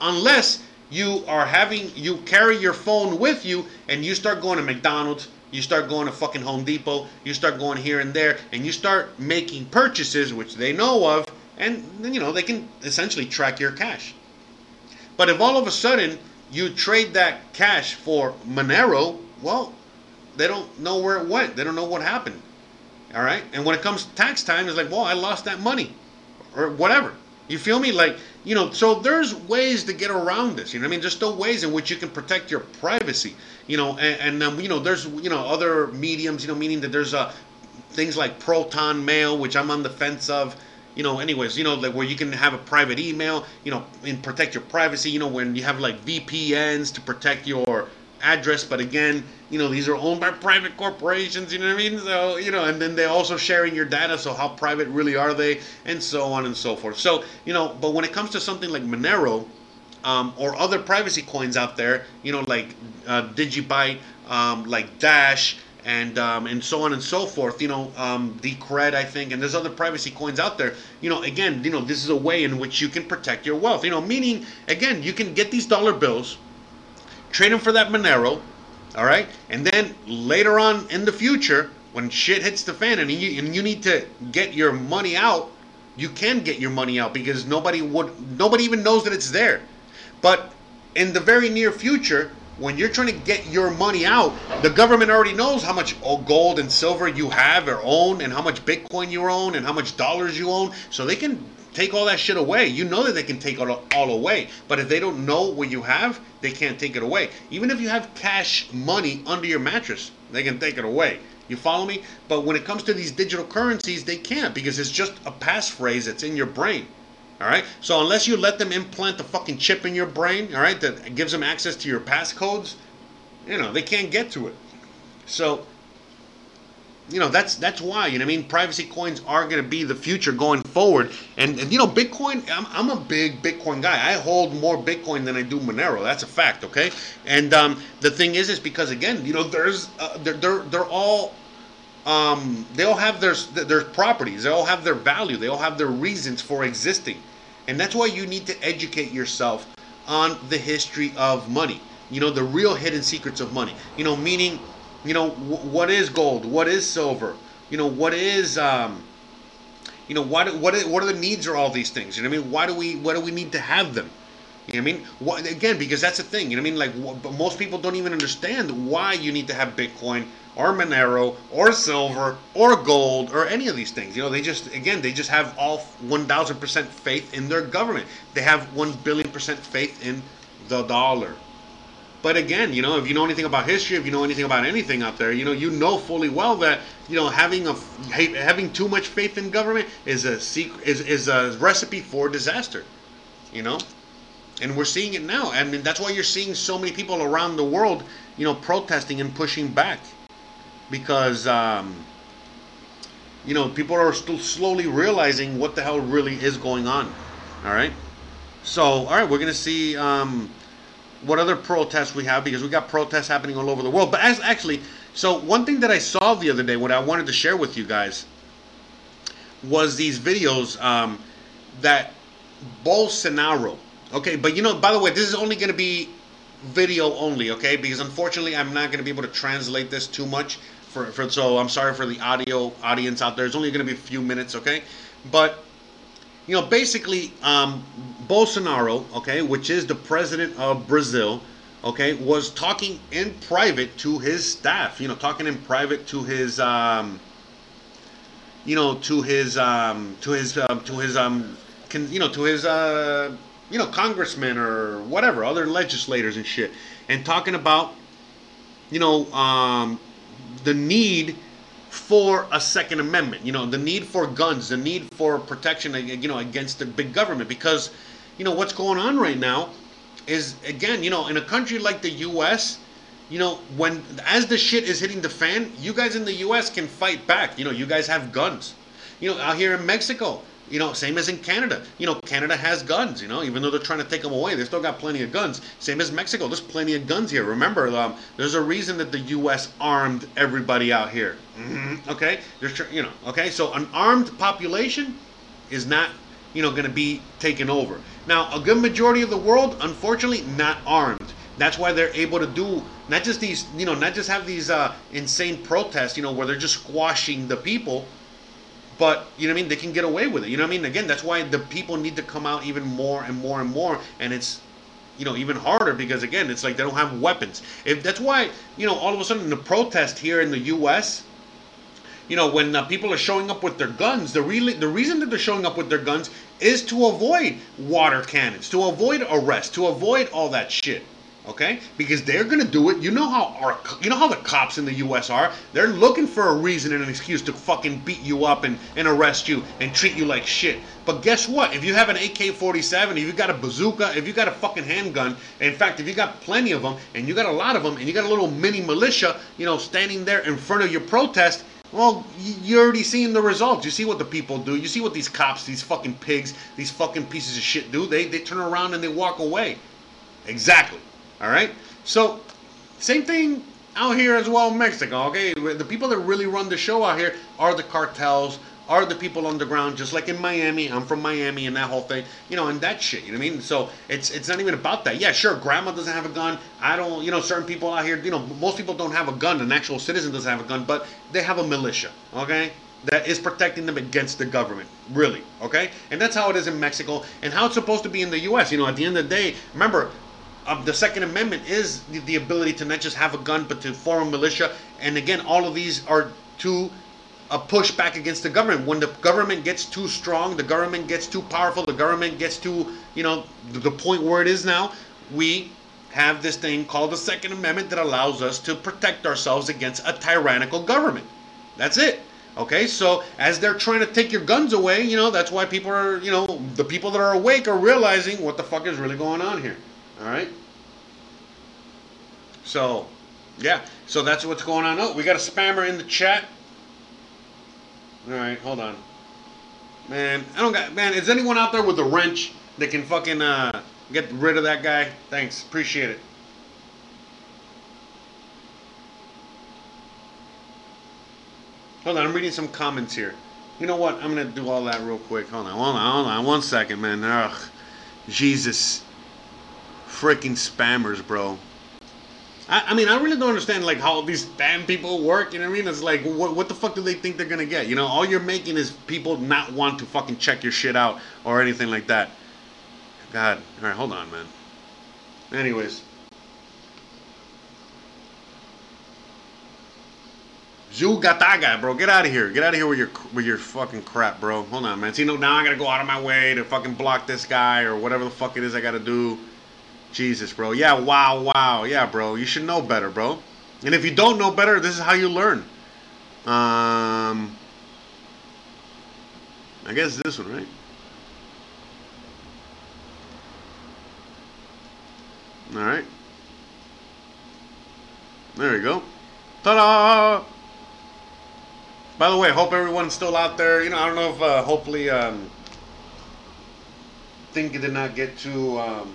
unless you are having, you carry your phone with you and you start going to McDonald's, you start going to fucking Home Depot, you start going here and there, and you start making purchases, which they know of, and then you know, they can essentially track your cash. But if all of a sudden you trade that cash for Monero, well, they don't know where it went. They don't know what happened. All right. And when it comes to tax time, it's like, well, I lost that money or whatever. You feel me? Like, you know, so there's ways to get around this. You know I mean? There's still ways in which you can protect your privacy. You know, and, and um, you know, there's, you know, other mediums, you know, meaning that there's uh, things like Proton Mail, which I'm on the fence of you know anyways you know like where you can have a private email you know and protect your privacy you know when you have like vpns to protect your address, but again, you know, these are owned by private corporations, you know what I mean? So, you know, and then they're also sharing your data, so how private really are they, and so on and so forth. So, you know, but when it comes to something like Monero, um, or other privacy coins out there, you know, like uh, Digibyte, um, like Dash, and um, and so on and so forth. You know, um, Decred, I think, and there's other privacy coins out there. You know, again, you know, this is a way in which you can protect your wealth. You know, meaning again, you can get these dollar bills, trade them for that Monero, all right, and then later on in the future, when shit hits the fan and you and you need to get your money out, you can get your money out because nobody would nobody even knows that it's there. But in the very near future, when you're trying to get your money out, the government already knows how much gold and silver you have or own, and how much Bitcoin you own, and how much dollars you own. So they can take all that shit away. You know that they can take it all away. But if they don't know what you have, they can't take it away. Even if you have cash money under your mattress, they can take it away. You follow me? But when it comes to these digital currencies, they can't because it's just a passphrase that's in your brain. All right. So unless you let them implant the fucking chip in your brain, all right, that gives them access to your passcodes, you know, they can't get to it. So, you know, that's that's why you know, I mean, privacy coins are going to be the future going forward. And, and you know, Bitcoin, I'm, I'm a big Bitcoin guy. I hold more Bitcoin than I do Monero. That's a fact. Okay. And um, the thing is, is because again, you know, there's uh, they're, they're they're all um, they all have their their properties. They all have their value. They all have their reasons for existing. And that's why you need to educate yourself on the history of money. You know, the real hidden secrets of money. You know, meaning, you know, w- what is gold? What is silver? You know, what is, um, you know, what what what are the needs of all these things? You know what I mean? Why do we what do we need to have them? You know what I mean? What, again, because that's the thing. You know what I mean? Like, most people don't even understand why you need to have Bitcoin or Monero or silver or gold or any of these things. You know, they just again they just have all 1000% faith in their government. They have 1 billion percent faith in the dollar. But again, you know, if you know anything about history, if you know anything about anything out there, you know, you know fully well that you know having a having too much faith in government is a secret is, is a recipe for disaster. You know, and we're seeing it now. I mean, that's why you're seeing so many people around the world, you know, protesting and pushing back because um, you know people are still slowly realizing what the hell really is going on. All right, so all right, we're gonna see um, what other protests we have because we got protests happening all over the world. But as actually, so one thing that I saw the other day, what I wanted to share with you guys, was these videos um, that Bolsonaro. Okay, but you know, by the way, this is only going to be video only, okay? Because unfortunately, I'm not going to be able to translate this too much for, for so I'm sorry for the audio audience out there. It's only going to be a few minutes, okay? But you know, basically, um, Bolsonaro, okay, which is the president of Brazil, okay, was talking in private to his staff. You know, talking in private to his, um, you know, to his, um, to his, um, to his, um, can, you know, to his, uh, you know, congressmen or whatever, other legislators and shit, and talking about, you know, um, the need for a second amendment you know the need for guns the need for protection uh, you know against the big government because you know what's going on right now is again you know in a country like the US you know when as the shit is hitting the fan you guys in the US can fight back. You know you guys have guns. You know out here in Mexico you know, same as in Canada. You know, Canada has guns. You know, even though they're trying to take them away, they still got plenty of guns. Same as Mexico. There's plenty of guns here. Remember, um, there's a reason that the U.S. armed everybody out here. Mm-hmm. Okay, there's you know. Okay, so an armed population is not you know going to be taken over. Now, a good majority of the world, unfortunately, not armed. That's why they're able to do not just these, you know, not just have these uh, insane protests, you know, where they're just squashing the people but you know what I mean they can get away with it. You know what I mean? Again, that's why the people need to come out even more and more and more, and it's you know even harder because again it's like they don't have weapons. If that's why you know all of a sudden the protest here in the U.S. You know when uh, people are showing up with their guns, the really the reason that they're showing up with their guns is to avoid water cannons, to avoid arrest, to avoid all that shit okay? Because they're gonna do it. You know how our, you know how the cops in the U.S. are. They're looking for a reason and an excuse to fucking beat you up and, and arrest you and treat you like shit. But guess what? If you have an AK-47, if you got a bazooka, if you got a fucking handgun, in fact, if you got plenty of them and you got a lot of them and you got a little mini militia, you know, standing there in front of your protest. Well, you're already seeing the results. You see what the people do. You see what these cops, these fucking pigs, these fucking pieces of shit do. They they turn around and they walk away. Exactly. All right. So, same thing out here as well in Mexico. Okay, the people that really run the show out here are the cartels, are the people underground, just like in Miami. I'm from Miami and that whole thing, you know, and that shit. You know what I mean? So it's it's not even about that. Yeah, sure, grandma doesn't have a gun. I don't, you know, certain people out here, you know, most people don't have a gun. An actual citizen doesn't have a gun, but they have a militia. Okay, that is protecting them against the government. Really, okay? And that's how it is in Mexico and how it's supposed to be in the U.S. You know, at the end of the day, remember, the Second Amendment is the, the, ability to not just have a gun, but to form a militia. And again, all of these are to a push back against the government. When the government gets too strong, the government gets too powerful, the government gets to, you know, the point where it is now, we have this thing called the Second Amendment that allows us to protect ourselves against a tyrannical government. That's it. Okay, so as they're trying to take your guns away, you know, that's why people are, you know, the people that are awake are realizing what the fuck is really going on here. All right. So, yeah. So that's what's going on. Oh, we got a spammer in the chat. All right, hold on. Man, I don't got. Man, is anyone out there with a wrench that can fucking uh, get rid of that guy? Thanks, appreciate it. Hold on, I'm reading some comments here. You know what? I'm gonna do all that real quick. Hold on, hold on, hold on. One second, man. Ugh, Jesus freaking spammers, bro. I, I, mean, I really don't understand like how these spam people work. You know what I mean? It's like, what, what the fuck do they think they're gonna get? You know, all you're making is people not want to fucking check your shit out or anything like that. God, all right, hold on, man. Anyways. Zugataga, bro. Get out of here. Get out of here with your with your fucking crap, bro. Hold on, man. See, no, now I gotta go out of my way to fucking block this guy or whatever the fuck it is I gotta do. Jesus, bro. Yeah, wow, wow. Yeah, bro. You should know better, bro. And if you don't know better, this is how you learn. Um, I guess this one, right? All right. There we go. Ta-da! By the way, hope everyone's still out there. You know, I don't know if uh, hopefully um, think it did not get too um,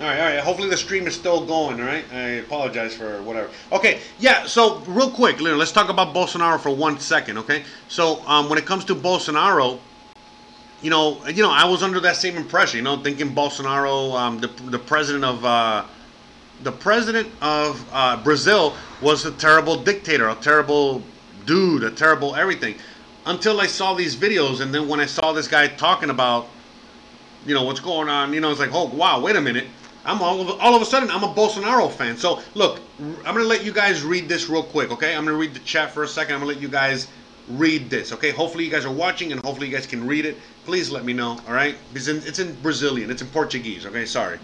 All right, all right. Hopefully the stream is still going. All right. I apologize for whatever. Okay. Yeah. So real quick, let's talk about Bolsonaro for one second. Okay. So um, when it comes to Bolsonaro, you know, you know, I was under that same impression. You know, thinking Bolsonaro, um, the the president of uh, the president of uh, Brazil, was a terrible dictator, a terrible dude, a terrible everything. Until I saw these videos, and then when I saw this guy talking about, you know, what's going on, you know, it's like, oh wow, wait a minute I'm all of, all of a sudden I'm a Bolsonaro fan. So look, I'm gonna let you guys read this real quick, okay? I'm gonna read the chat for a second. I'm gonna let you guys read this, okay? Hopefully you guys are watching and hopefully you guys can read it. Please let me know, all right? Because it's in Brazilian, it's in Portuguese, okay? Sorry.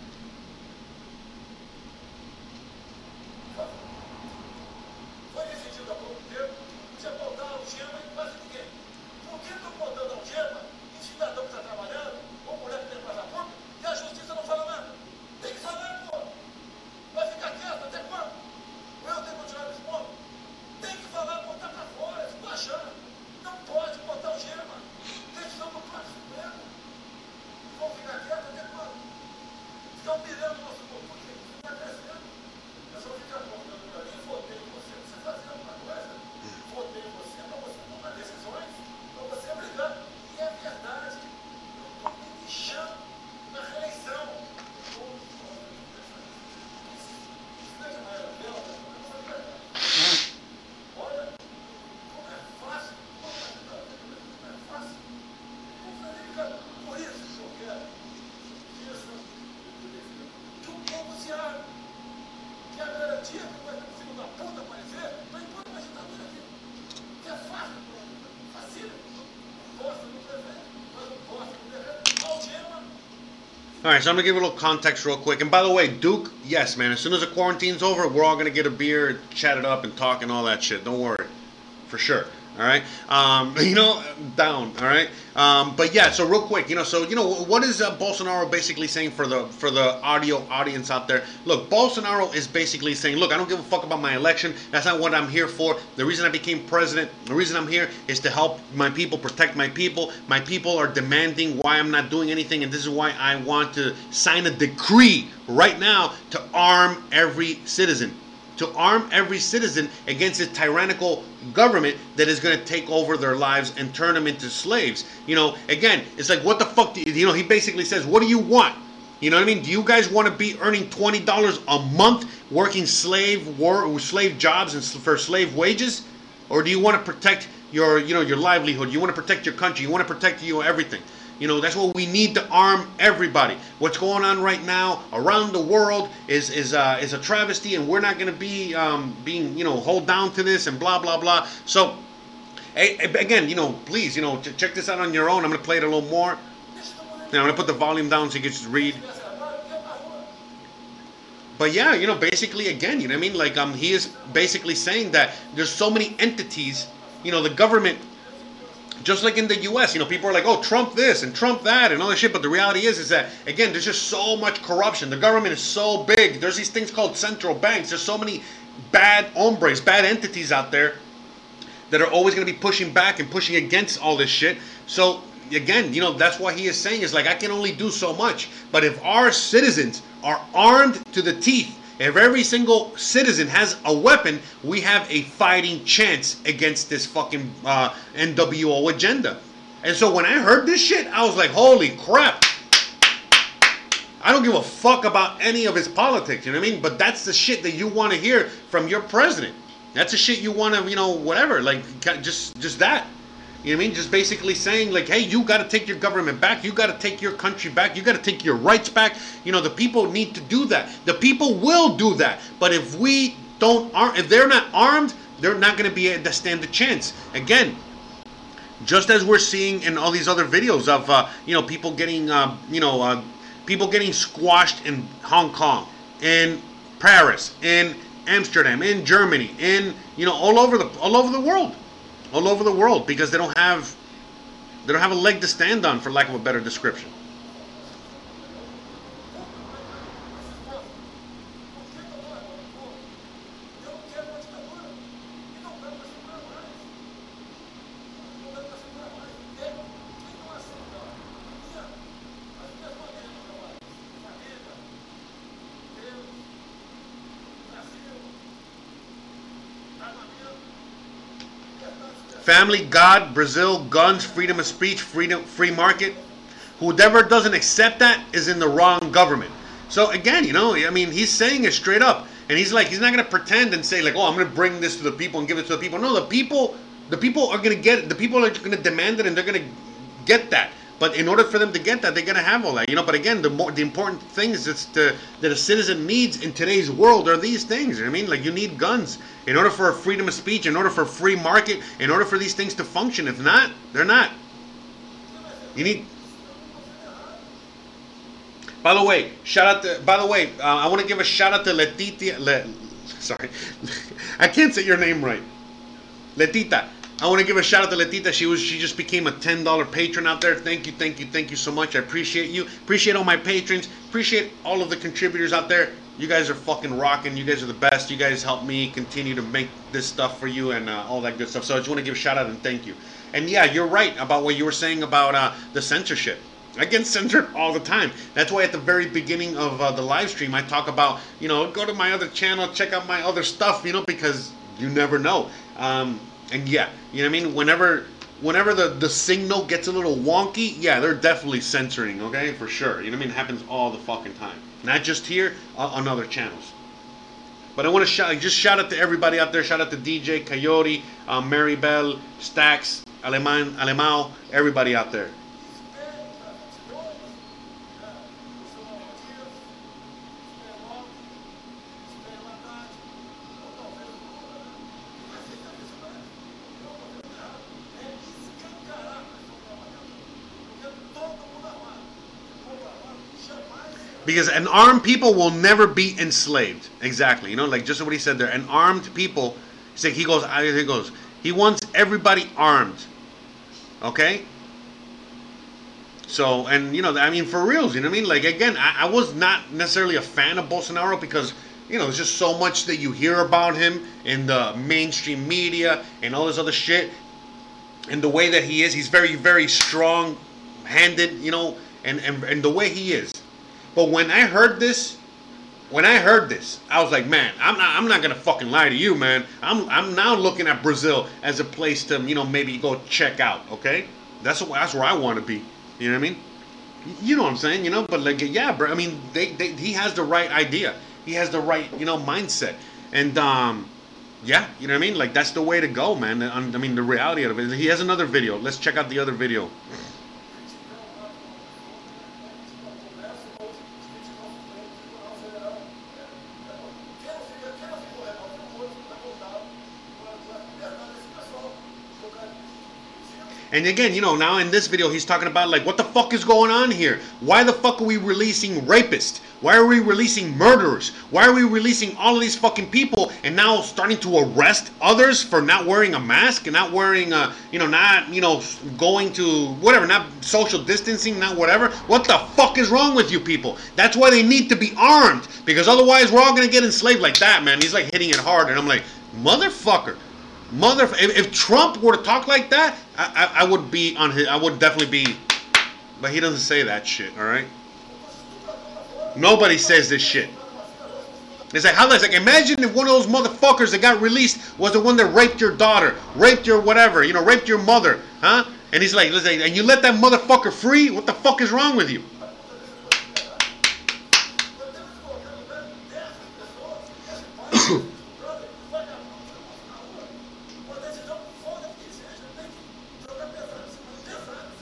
All right, so I'm gonna give a little context real quick. And by the way, Duke, yes, man. As soon as the quarantine's over, we're all gonna get a beer, chat it up, and talk and all that shit. Don't worry, for sure. All right, um, you know, down. All right, um, but yeah. So real quick, you know, so you know, what is uh, Bolsonaro basically saying for the for the audio audience out there? Look, Bolsonaro is basically saying, look, I don't give a fuck about my election. That's not what I'm here for. The reason I became president, the reason I'm here is to help my people, protect my people. My people are demanding why I'm not doing anything, and this is why I want to sign a decree right now to arm every citizen to arm every citizen against a tyrannical government that is going to take over their lives and turn them into slaves. You know, again, it's like, what the fuck? Do you, you know, he basically says, what do you want? You know what I mean? Do you guys want to be earning twenty dollars a month working slave war slave jobs and for slave wages, or do you want to protect your you know your livelihood? You want to protect your country. You want to protect you know, everything. You know, that's what we need to arm everybody. What's going on right now around the world is is uh, is a travesty, and we're not going to be um, being you know hold down to this and blah blah blah. So, again, you know, please, you know, check this out on your own. I'm going to play it a little more. Now, I'm going to put the volume down so you can just read. But yeah, you know, basically, again, you know what I mean? Like, um, he is basically saying that there's so many entities. You know, the government just like in the U.S., you know, people are like, "Oh, Trump this and Trump that and all this shit," but the reality is, is that again, there's just so much corruption. The government is so big. There's these things called central banks. There's so many bad hombres, bad entities out there that are always going to be pushing back and pushing against all this shit. So again, you know, that's why he is saying is like, I can only do so much. But if our citizens are armed to the teeth if every single citizen has a weapon, we have a fighting chance against this fucking uh, NWO agenda. And so when I heard this shit, I was like, holy crap. I don't give a fuck about any of his politics, you know what I mean? But that's the shit that you want to hear from your president. That's the shit you want to, you know, whatever. Like, just, just that. You know what I mean? Just basically saying like, hey, you got to take your government back. You got to take your country back. You got to take your rights back. You know, the people need to do that. The people will do that. But if we don't, if they're not armed, they're not going to be able to stand a chance. Again, just as we're seeing in all these other videos of, uh, you know, people getting, uh, you know, uh, people getting squashed in Hong Kong, in Paris, in Amsterdam, in Germany, in, you know, all over the all over the world all over the world because they don't have they don't have a leg to stand on for lack of a better description. Family, God, Brazil, guns, freedom of speech, freedom, free market. Whoever doesn't accept that is in the wrong government. So again, you know, I mean, he's saying it straight up, and he's like, he's not going to pretend and say like, oh, I'm going to bring this to the people and give it to the people. No, the people, the people are going to get it. The people are going to demand it, and they're going to get that. But in order for them to get that, they're gonna have all that, you know. But again, the more the important things that's the, that a citizen needs in today's world are these things. You know I mean, like you need guns in order for a freedom of speech, in order for a free market, in order for these things to function. If not, they're not. You need. By the way, shout out to. By the way, uh, I want to give a shout out to Letitia. Le, sorry, I can't say your name right. Letita. I want to give a shout out to Letita. She was she just became a ten dollar patron out there. Thank you, thank you, thank you so much. I appreciate you. Appreciate all my patrons. Appreciate all of the contributors out there. You guys are fucking rocking. You guys are the best. You guys help me continue to make this stuff for you and uh, all that good stuff. So I just want to give a shout out and thank you. And yeah, you're right about what you were saying about uh, the censorship. I get censored all the time. That's why at the very beginning of uh, the live stream, I talk about, you know, go to my other channel, check out my other stuff, you know, because you never know. Um, and yeah, you know what I mean? Whenever whenever the, the signal gets a little wonky, yeah, they're definitely censoring, okay? For sure. You know what I mean? It happens all the fucking time. Not just here, uh, on other channels. But I want to shout, just shout out to everybody out there. Shout out to DJ, Coyote, um, Mary Bell, Stacks, Aleman, Alemao, everybody out there. Because an armed people will never be enslaved. Exactly. You know, like just what he said there. An armed people. Said he goes. He goes. He wants everybody armed. Okay? So, and you know, I mean, for reals, you know what I mean? Like, again, I, I was not necessarily a fan of Bolsonaro because, you know, there's just so much that you hear about him in the mainstream media and all this other shit. And the way that he is, he's very, very strong handed, you know, and, and, and the way he is. But when I heard this, when I heard this, I was like, man, I'm not, I'm not gonna fucking lie to you, man. I'm, I'm now looking at Brazil as a place to, you know, maybe go check out. Okay, that's that's where I want to be. You know what I mean? You know what I'm saying? You know, but like, yeah, bro. I mean, they, they, he has the right idea. He has the right, you know, mindset. And um, yeah, you know what I mean? Like that's the way to go, man. I mean, the reality of it. He has another video. Let's check out the other video. And again, you know, now in this video, he's talking about like, what the fuck is going on here? Why the fuck are we releasing rapists? Why are we releasing murderers? Why are we releasing all of these fucking people and now starting to arrest others for not wearing a mask and not wearing a, you know, not, you know, going to whatever, not social distancing, not whatever? What the fuck is wrong with you people? That's why they need to be armed because otherwise we're all gonna get enslaved like that, man. He's like hitting it hard, and I'm like, motherfucker. Mother, if, if Trump were to talk like that, I, I, I would be on his. I would definitely be. But he doesn't say that shit. All right. Nobody says this shit. It's like how it's like imagine if one of those motherfuckers that got released was the one that raped your daughter, raped your whatever, you know, raped your mother, huh? And he's like, listen, and you let that motherfucker free? What the fuck is wrong with you?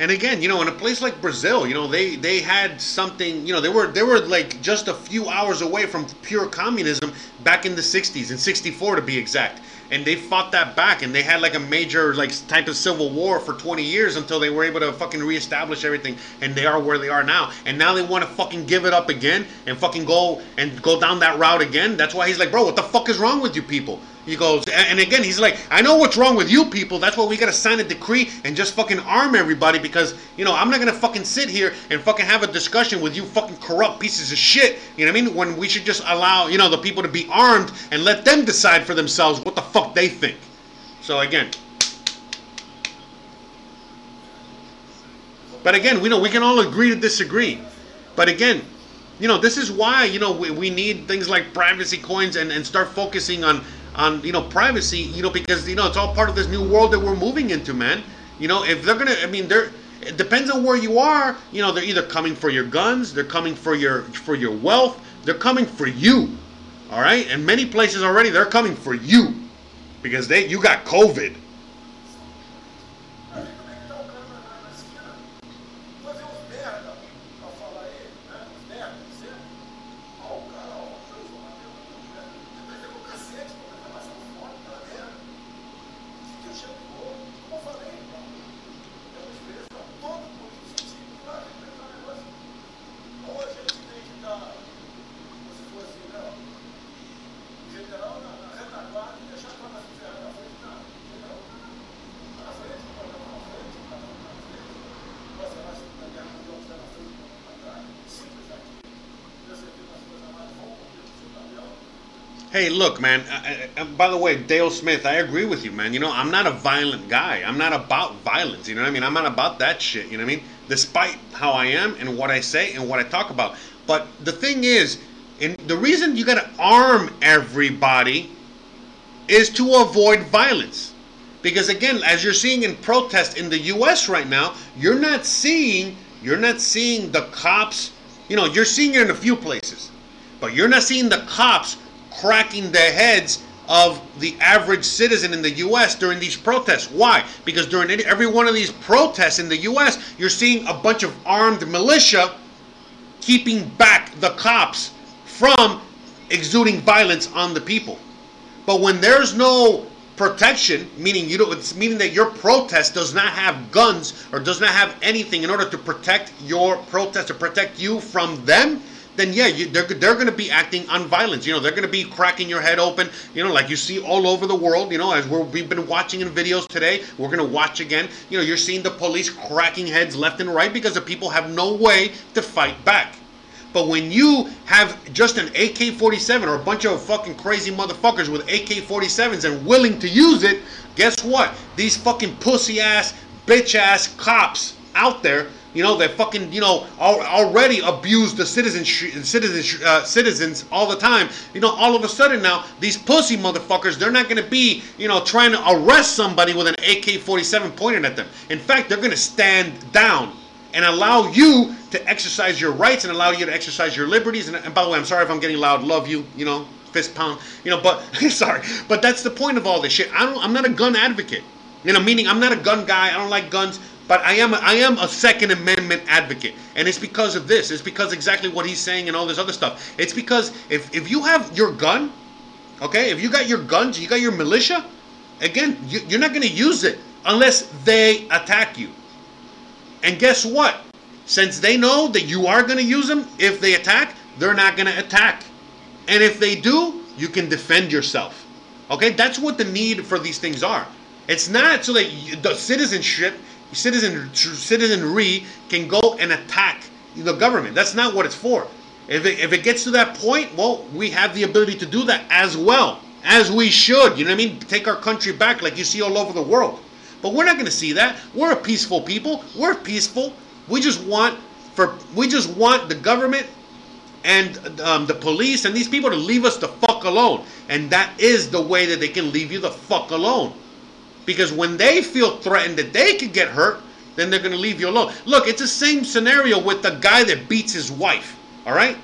and again, you know, in a place like Brazil, you know, they they had something, you know, they were they were like just a few hours away from pure communism back in the 60s, in 64 to be exact. And they fought that back and they had like a major like type of civil war for 20 years until they were able to fucking reestablish everything and they are where they are now. And now they want to fucking give it up again and fucking go and go down that route again. That's why he's like, "Bro, what the fuck is wrong with you people?" He goes, and again, he's like, I know what's wrong with you people. That's why we gotta sign a decree and just fucking arm everybody because, you know, I'm not gonna fucking sit here and fucking have a discussion with you fucking corrupt pieces of shit. You know what I mean? When we should just allow, you know, the people to be armed and let them decide for themselves what the fuck they think. So again. But again, we know we can all agree to disagree. But again, you know, this is why, you know, we, we need things like privacy coins and, and start focusing on on you know privacy you know because you know it's all part of this new world that we're moving into man. You know if they're gonna i mean they're it depends on where you are. You know they're either coming for your guns they're coming for your for your wealth they're coming for you all right? And many places already they're coming for you because they you got covid Hey, look, man. I, I, by the way, Dale Smith, I agree with you, man. You know, I'm not a violent guy. I'm not about violence. You know what I mean? I'm not about that shit. You know what I mean? Despite how I am and what I say and what I talk about. But the thing is, and the reason you got to arm everybody is to avoid violence. Because again, as you're seeing in protests in the U.S. right now, you're not seeing you're not seeing the cops. You know, you're seeing it in a few places, but you're not seeing the cops cracking the heads of the average citizen in the U.S. during these protests. Why? Because during every one of these protests in the U.S., you're seeing a bunch of armed militia keeping back the cops from exuding violence on the people. But when there's no protection, meaning you don't, it's meaning that your protest does not have guns or does not have anything in order to protect your protest to protect you from them, then yeah, you, they're they're going to be acting on violence. You know, they're going to be cracking your head open. You know, like you see all over the world. You know, as we're, we've been watching in videos today, we're going to watch again. You know, you're seeing the police cracking heads left and right because the people have no way to fight back. But when you have just an AK 47 or a bunch of fucking crazy motherfuckers with AK 47s and willing to use it, guess what? These fucking pussy ass, bitch ass cops out there, you know, they fucking, you know, already abuse the citizens, citizens, uh, citizens all the time. You know, all of a sudden now, these pussy motherfuckers, they're not going to be, you know, trying to arrest somebody with an AK 47 pointed at them. In fact, they're going to stand down and allow you to exercise your rights and allow you to exercise your liberties. And, and by the way, I'm sorry if I'm getting loud. Love you, you know, fist pound, you know. But sorry, but that's the point of all this shit. I don't. I'm not a gun advocate. You know, meaning I'm not a gun guy. I don't like guns. But I am I am a Second Amendment advocate, and it's because of this. It's because exactly what he's saying and all this other stuff. It's because if if you have your gun, okay, if you got your guns, you got your militia, again, you, you're not going to use it unless they attack you. And guess what? Since they know that you are going to use them, if they attack, they're not going to attack. And if they do, you can defend yourself. Okay, that's what the need for these things are. It's not so that you, the citizenship, citizen citizenry can go and attack the government. That's not what it's for. If it, if it gets to that point, well, we have the ability to do that as well, as we should. You know what I mean? Take our country back like you see all over the world. But we're not going to see that. We're a peaceful people. We're peaceful. We just want for we just want the government and um, the police and these people to leave us the fuck alone. And that is the way that they can leave you the fuck alone. Because when they feel threatened that they could get hurt, then they're going to leave you alone. Look, it's the same scenario with the guy that beats his wife. All right?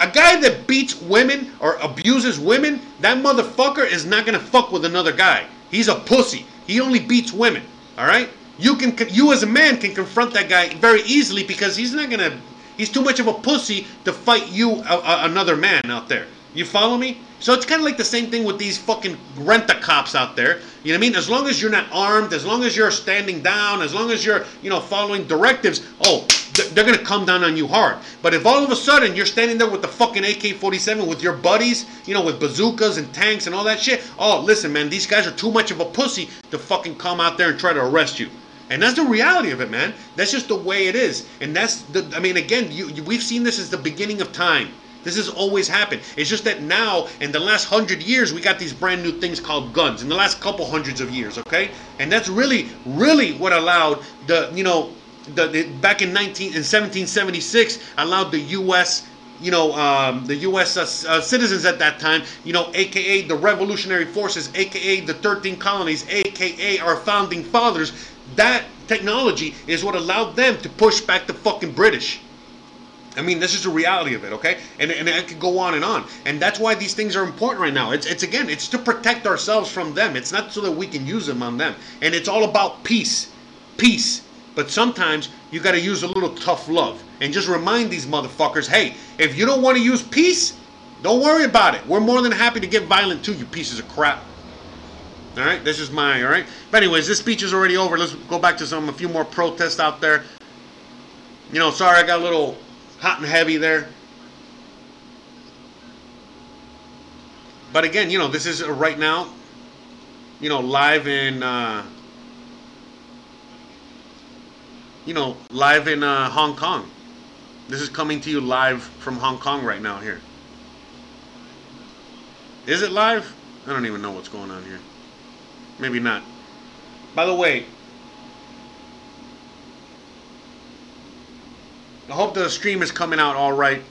A guy that beats women or abuses women, that motherfucker is not going to fuck with another guy. He's a pussy. He only beats women. All right. You can you as a man can confront that guy very easily because he's not gonna. He's too much of a pussy to fight you a, a, another man out there. You follow me? So it's kind of like the same thing with these fucking rent a cops out there. You know what I mean? As long as you're not armed, as long as you're standing down, as long as you're, you know, following directives, oh, they're going to come down on you hard. But if all of a sudden you're standing there with the fucking AK 47 with your buddies, you know, with bazookas and tanks and all that shit, oh, listen, man, these guys are too much of a pussy to fucking come out there and try to arrest you. And that's the reality of it, man. That's just the way it is. And that's the, I mean, again, you, you, we've seen this as the beginning of time. This has always happened. It's just that now, in the last hundred years, we got these brand new things called guns. In the last couple hundreds of years, okay, and that's really, really what allowed the, you know, the, the back in 19 in 1776 allowed the U.S. You know, um, the U.S. Uh, uh, citizens at that time, you know, aka the Revolutionary Forces, aka the 13 colonies, aka our founding fathers, that technology is what allowed them to push back the fucking British. I mean, this is the reality of it, okay? And, and I could go on and on. And that's why these things are important right now. It's, it's again, it's to protect ourselves from them. It's not so that we can use them on them. And it's all about peace. Peace. But sometimes you got to use a little tough love and just remind these motherfuckers hey, if you don't want to use peace, don't worry about it. We're more than happy to get violent too, you pieces of crap. All right, this is my all right. But anyways, this speech is already over. Let's go back to some a few more protests out there. You know, sorry I got a little hot and heavy there. But again, you know, this is right now, you know, live in, uh, you know, live in uh, Hong Kong. This is coming to you live from Hong Kong right now here. Is it live? I don't even know what's going on here. Maybe not. By the way, I hope the stream is coming out all right.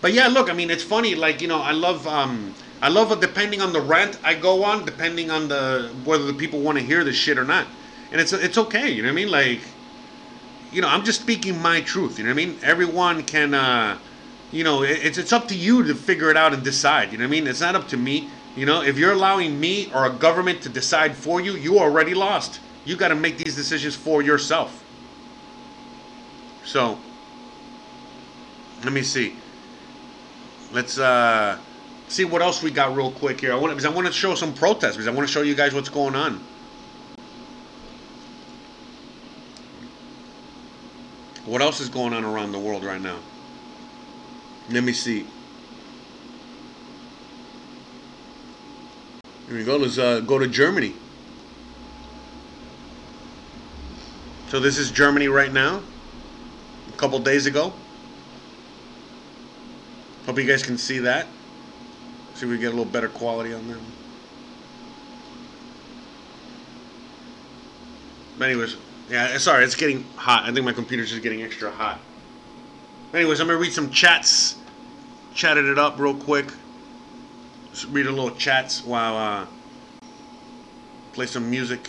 But yeah, look, I mean, it's funny. Like you know, I love, um, I love depending on the rant I go on, depending on the whether the people want to hear this shit or not. And it's it's okay. You know what I mean? Like, you know, I'm just speaking my truth. You know what I mean? Everyone can, uh, you know, it's it's up to you to figure it out and decide. You know what I mean? It's not up to me. You know, if you're allowing me or a government to decide for you, you already lost. You got to make these decisions for yourself. So, Let me see. Let's uh, see what else we got real quick here. I want because I want to show some protests because I want to show you guys what's going on. What else is going on around the world right now? Let me see. Here we go. Let's uh, go to Germany. So this is Germany right now. A couple days ago. Hope you guys can see that. See if we get a little better quality on them. But anyways, yeah, sorry, it's getting hot. I think my computer's just getting extra hot. Anyways, I'm gonna read some chats. Chatted it up real quick. Just read a little chats while uh, play some music.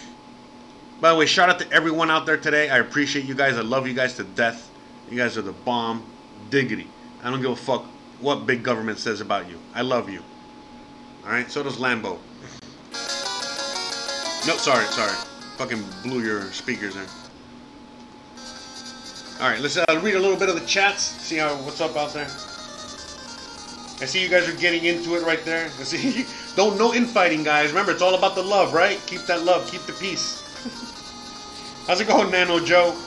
By the way, shout out to everyone out there today. I appreciate you guys. I love you guys to death. You guys are the bomb. Diggity. I don't give a fuck what big government says about you. I love you. Alright, so does Lambo. No, sorry, sorry. Fucking blew your speakers in. Alright, let's uh, read a little bit of the chats. See how what's up out there. I see you guys are getting into it right there. I see don't no infighting, guys. Remember, it's all about the love, right? Keep that love, keep the peace. How's it going, Nano Joe?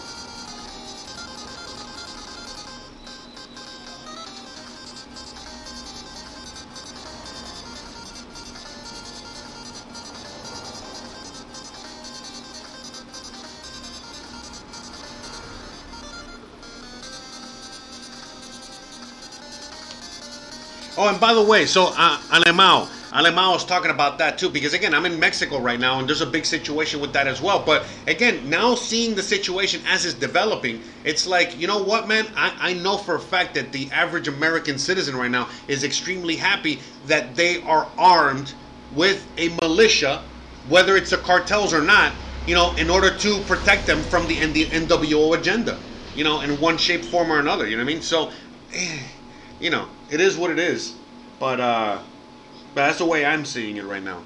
Oh, and by the way, so uh, Alemao, Alemao was talking about that too, because again, I'm in Mexico right now, and there's a big situation with that as well. But again, now seeing the situation as it's developing, it's like, you know what, man? I, I know for a fact that the average American citizen right now is extremely happy that they are armed with a militia, whether it's the cartels or not, you know, in order to protect them from the, the NWO agenda, you know, in one shape, form, or another. You know what I mean? So. You know, it is what it is. But uh, that's the way I'm seeing it right now.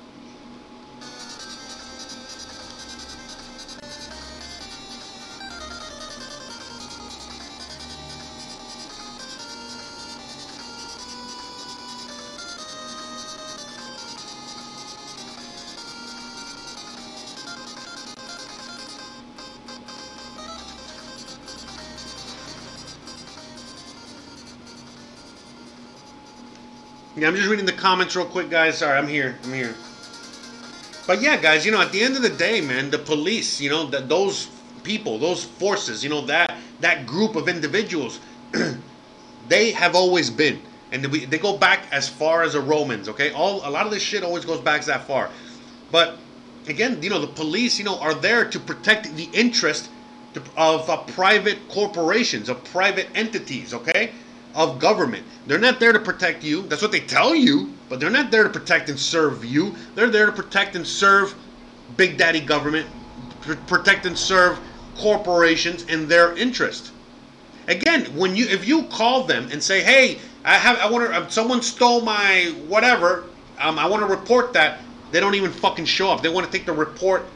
Yeah, I'm just reading the comments real quick, guys. Sorry, I'm here. I'm here. But yeah, guys, you know, at the end of the day, man, the police, you know, that those people, those forces, you know, that that group of individuals, they have always been, and we, they go back as far as the Romans. Okay, all a lot of this shit always goes back that far. But again, you know, the police, you know, are there to protect the interest of uh, private corporations, of private entities. Okay of government. They're not there to protect you. That's what they tell you, but they're not there to protect and serve you. They're there to protect and serve big daddy government, protect and serve corporations and their interest. Again, when you if you call them and say, "Hey, I have I want to uh, someone stole my whatever, um, I want to report that," they don't even fucking show up. They want to take the report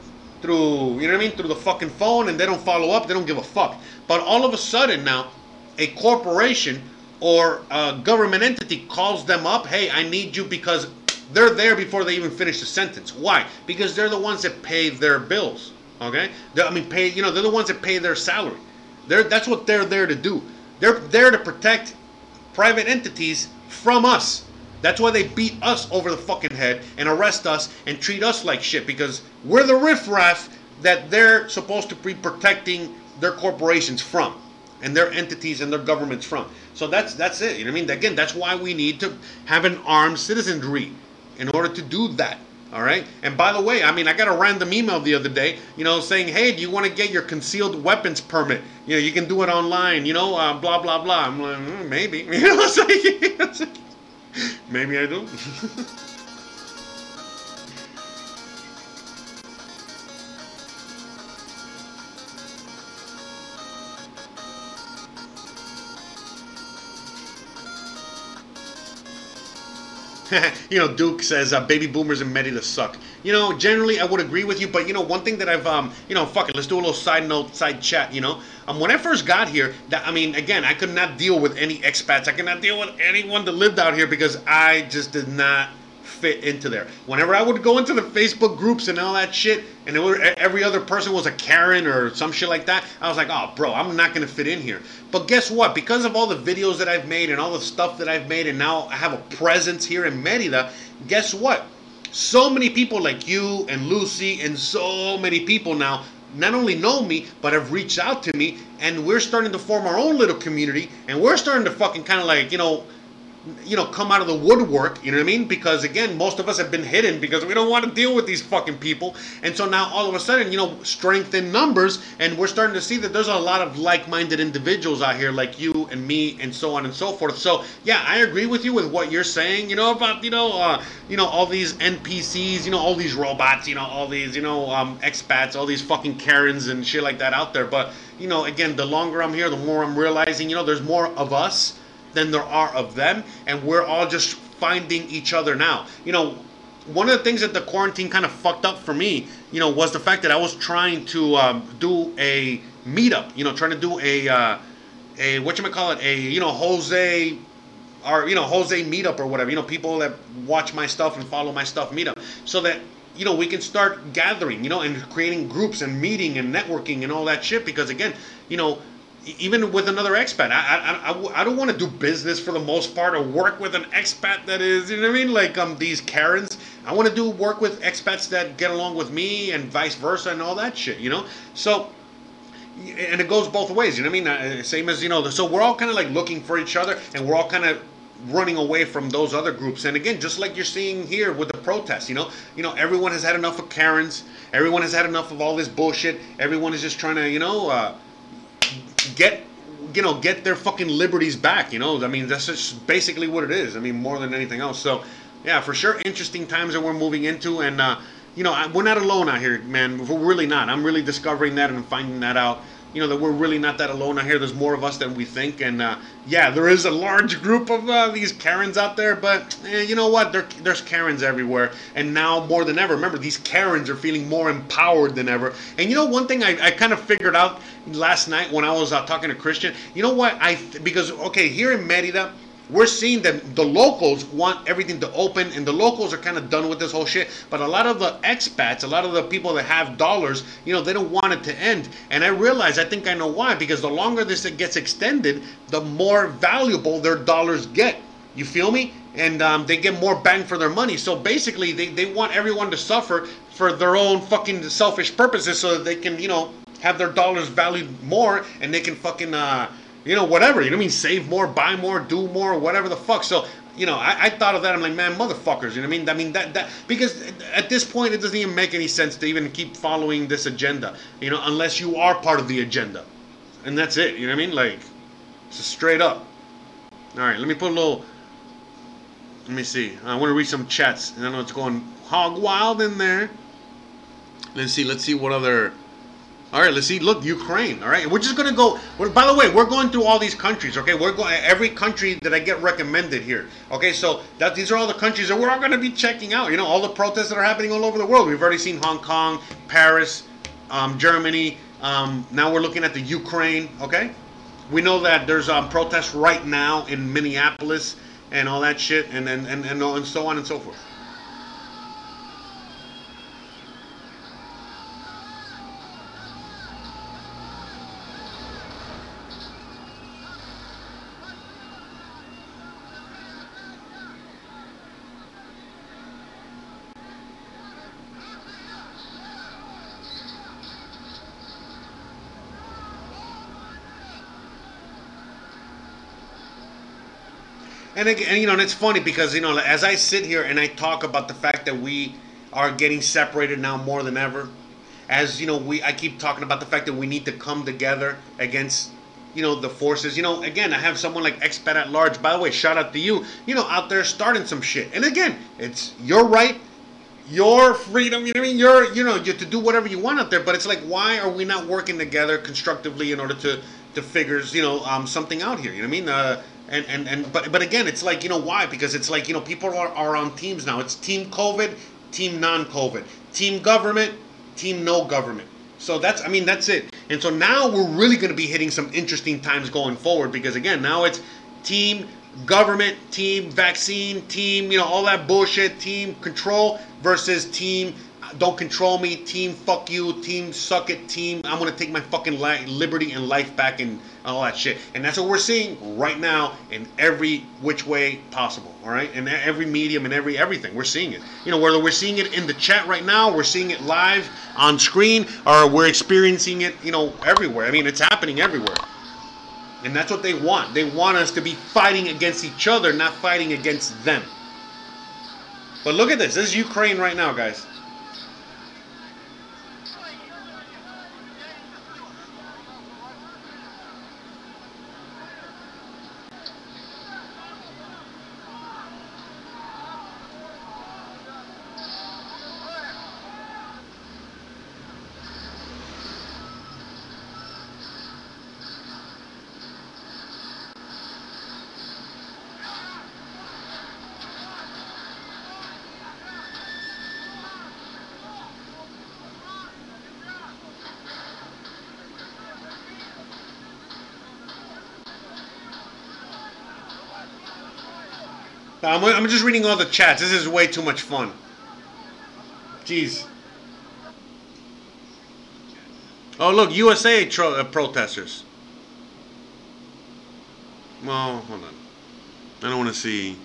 through, you know what I mean, through the fucking phone, and they don't follow up. They don't give a fuck. But all of a sudden now, a corporation or a government entity calls them up, hey, I need you because they're there before they even finish the sentence. Why? Because they're the ones that pay their bills. Okay? They're, I mean, pay. You know, they're the ones that pay their salary. They're that's what they're there to do. They're there to protect private entities from us. That's why they beat us over the fucking head and arrest us and treat us like shit because we're the riffraff that they're supposed to be protecting their corporations from and their entities and their governments from. So that's that's it. You know what I mean? Again, that's why we need to have an armed citizenry in order to do that. All right. And by the way, I mean I got a random email the other day, you know, saying, "Hey, do you want to get your concealed weapons permit? You know, you can do it online. You know, uh, blah blah blah." I'm like, mm, maybe. You know, it's like, maybe I do. you know, Duke says uh, baby boomers and Merida suck. You know, generally I would agree with you, but you know, one thing that I've, um, you know, fuck it, let's do a little side note, side chat. You know, um, when I first got here, that I mean, again, I could not deal with any expats. I could not deal with anyone that lived out here because I just did not fit into there. Whenever I would go into the Facebook groups and all that shit, and were, every other person was a Karen or some shit like that, I was like, oh, bro, I'm not gonna fit in here. But guess what? Because of all the videos that I've made and all the stuff that I've made, and now I have a presence here in Merida, guess what? So many people like you and Lucy and so many people now not only know me, but have reached out to me, and we're starting to form our own little community, and we're starting to fucking kind of like, you know, you know, come out of the woodwork, you know what I mean? Because again, most of us have been hidden because we don't want to deal with these fucking people. And so now all of a sudden, you know, strength in numbers, and we're starting to see that there's a lot of like-minded individuals out here like you and me and so on and so forth. So yeah, I agree with you with what you're saying, you know, about, you know, uh, you know, all these NPCs, you know, all these robots, you know, all these, you know, um, expats, all these fucking Karens and shit like that out there. But, you know, again, the longer I'm here, the more I'm realizing, you know, there's more of us than there are of them, and we're all just finding each other now. You know, one of the things that the quarantine kind of fucked up for me, you know, was the fact that I was trying to um, do a meetup. You know, trying to do a uh, a what you call it, a you know Jose or you know Jose meetup or whatever. You know, people that watch my stuff and follow my stuff meetup, so that you know we can start gathering, you know, and creating groups and meeting and networking and all that shit. Because again, you know, even with another expat. I, I, I, I don't want to do business for the most part or work with an expat that is, you know what I mean? Like um these Karens. I want to do work with expats that get along with me and vice versa and all that shit, you know? So, and it goes both ways, you know what I mean? Uh, same as, you know, so we're all kind of like looking for each other and we're all kind of running away from those other groups. And again, just like you're seeing here with the protests, you know, you know, everyone has had enough of Karens. Everyone has had enough of all this bullshit. Everyone is just trying to, you know, uh, get you know get their fucking liberties back you know? I mean that's just basically what it is. I mean more than anything else. So yeah for sure interesting times that we're moving into. And uh, you know we're not alone out here man. We're really not. I'm really discovering that and finding that out you know that we're really not that alone out here. There's more of us than we think, and uh, yeah, there is a large group of uh, these Karens out there. But eh, you know what? There, there's Karens everywhere, and now more than ever. Remember, these Karens are feeling more empowered than ever. And you know, one thing I, I kind of figured out last night when I was uh, talking to Christian. You know what? I because okay, here in Merida we're seeing that the locals want everything to open and the locals are kind of done with this whole shit. But a lot of the expats a lot of the people that have dollars you know they don't want it to end. And i realize i think i know why because the longer this gets extended the more valuable their dollars get. You feel me? And um, they get more bang for their money. So basically they, they want everyone to suffer for their own fucking selfish purposes so that they can you know have their dollars valued more and they can fucking uh, you know, whatever. You know what I mean? Save more, buy more, do more, whatever the fuck. So, you know, I, I thought of that. I'm like, man, motherfuckers. You know what I mean? I mean that that because at this point it doesn't even make any sense to even keep following this agenda. You know, unless you are part of the agenda, and that's it. You know what I mean? Like, just straight up. All right, let me put a little. Let me see. I want to read some chats, and I know it's going hog wild in there. Let's see. Let's see what other all right, let's see. Look, Ukraine. All right, we're just gonna go. by the way, we're going through all these countries. Okay, we're going every country that I get recommended here. Okay, so that these are all the countries that we're all gonna be checking out. You know, all the protests that are happening all over the world. We've already seen Hong Kong, Paris, um, Germany. Um, now we're looking at the Ukraine. Okay, we know that there's um, protests right now in Minneapolis and all that shit, and and and, and, and so on and so forth. And, and you know, and it's funny because you know, as I sit here and I talk about the fact that we are getting separated now more than ever, as you know, we I keep talking about the fact that we need to come together against you know the forces. You know, again, I have someone like Expat at Large. By the way, shout out to you. You know, out there starting some shit. And again, it's your right, your freedom. You know what I mean? You're you know you to do whatever you want out there. But it's like, why are we not working together constructively in order to to figures you know um, something out here? You know what I mean? Uh, And, and, and but but again, it's like you know why? Because it's like you know people are, are on teams now. It's team COVID, team non-COVID, team government, team no government. So that's I mean that's it. And so now we're really going to be hitting some interesting times going forward because again now it's team government, team vaccine, team you know all that bullshit, team control versus team don't control me, team fuck you, team suck it, team I'm gonna take my fucking li- liberty and life back and all that shit. And that's what we're seeing right now in every which way possible. All right, in every medium and every everything, we're seeing it. You know, whether we're seeing it in the chat right now, we're seeing it live on screen, or we're experiencing it, you know, everywhere. I mean, it's happening everywhere. And that's what they want. They want us to be fighting against each other, not fighting against them. But look at this. This is Ukraine right now, guys. I'm, I'm just reading all the chats. This is way too much fun. Jeez. Oh, look, USA tro- uh, protesters. Well, hold on. I don't want to see.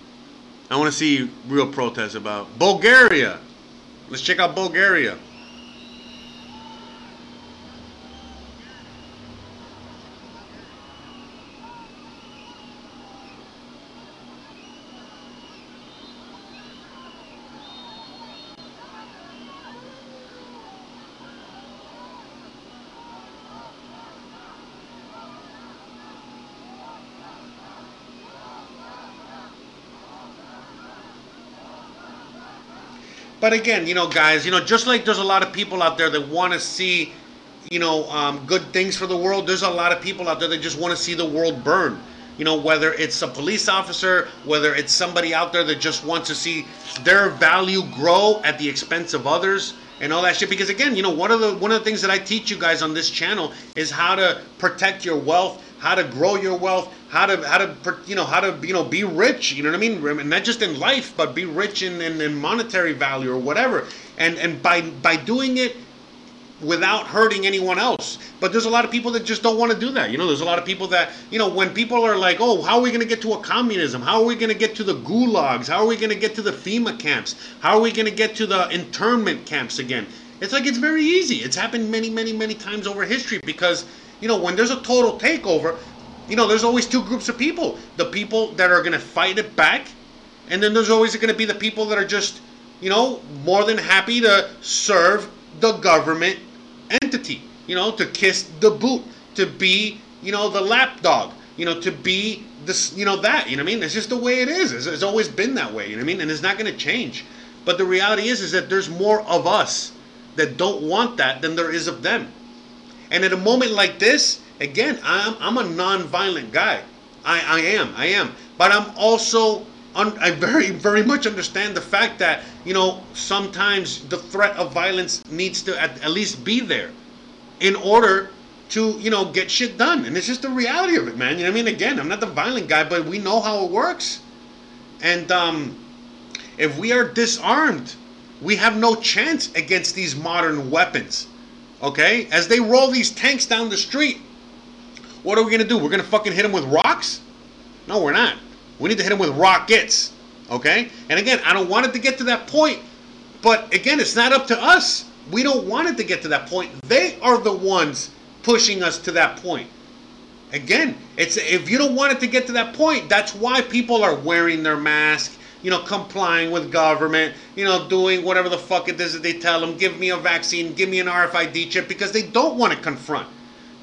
I want to see real protests about Bulgaria. Let's check out Bulgaria. But again, you know, guys, you know, just like there's a lot of people out there that want to see, you know, um, good things for the world, there's a lot of people out there that just want to see the world burn. You know, whether it's a police officer, whether it's somebody out there that just wants to see their value grow at the expense of others and all that shit. Because again, you know, one of the one of the things that I teach you guys on this channel is how to protect your wealth, how to grow your wealth, how to how to you know how to you know be rich. You know what I mean? And not just in life, but be rich in, in, in monetary value or whatever. And and by by doing it without hurting anyone else. But there's a lot of people that just don't want to do that. You know, there's a lot of people that, you know, when people are like, oh, how are we going to get to a communism? How are we going to get to the gulags? How are we going to get to the FEMA camps? How are we going to get to the internment camps again? It's like it's very easy. It's happened many, many, many times over history because, you know, when there's a total takeover, you know, there's always two groups of people the people that are going to fight it back, and then there's always going to be the people that are just, you know, more than happy to serve the government entity, you know, to kiss the boot, to be, you know, the lapdog, you know, to be this, you know, that, you know what I mean? It's just the way it is. It's, it's always been that way, you know what I mean? And it's not going to change. But the reality is, is that there's more of us that don't want that than there is of them. And at a moment like this, again, I'm, I'm a non-violent guy. I, I am, I am. But I'm also I very, very much understand the fact that, you know, sometimes the threat of violence needs to at, at least be there in order to, you know, get shit done. And it's just the reality of it, man. You know what I mean? Again, I'm not the violent guy, but we know how it works. And um, if we are disarmed, we have no chance against these modern weapons. Okay? As they roll these tanks down the street, what are we going to do? We're going to fucking hit them with rocks? No, we're not. We need to hit them with rockets. Okay? And again, I don't want it to get to that point. But again, it's not up to us. We don't want it to get to that point. They are the ones pushing us to that point. Again, it's if you don't want it to get to that point, that's why people are wearing their mask, you know, complying with government, you know, doing whatever the fuck it is that they tell them, give me a vaccine, give me an RFID chip, because they don't want to confront.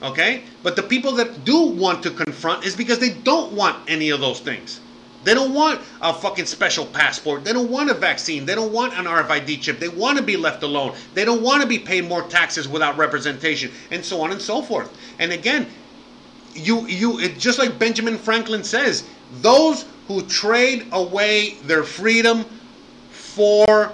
Okay? But the people that do want to confront is because they don't want any of those things. They don't want a fucking special passport. They don't want a vaccine. They don't want an RFID chip. They want to be left alone. They don't want to be paying more taxes without representation, and so on and so forth. And again, you you it, just like Benjamin Franklin says, those who trade away their freedom for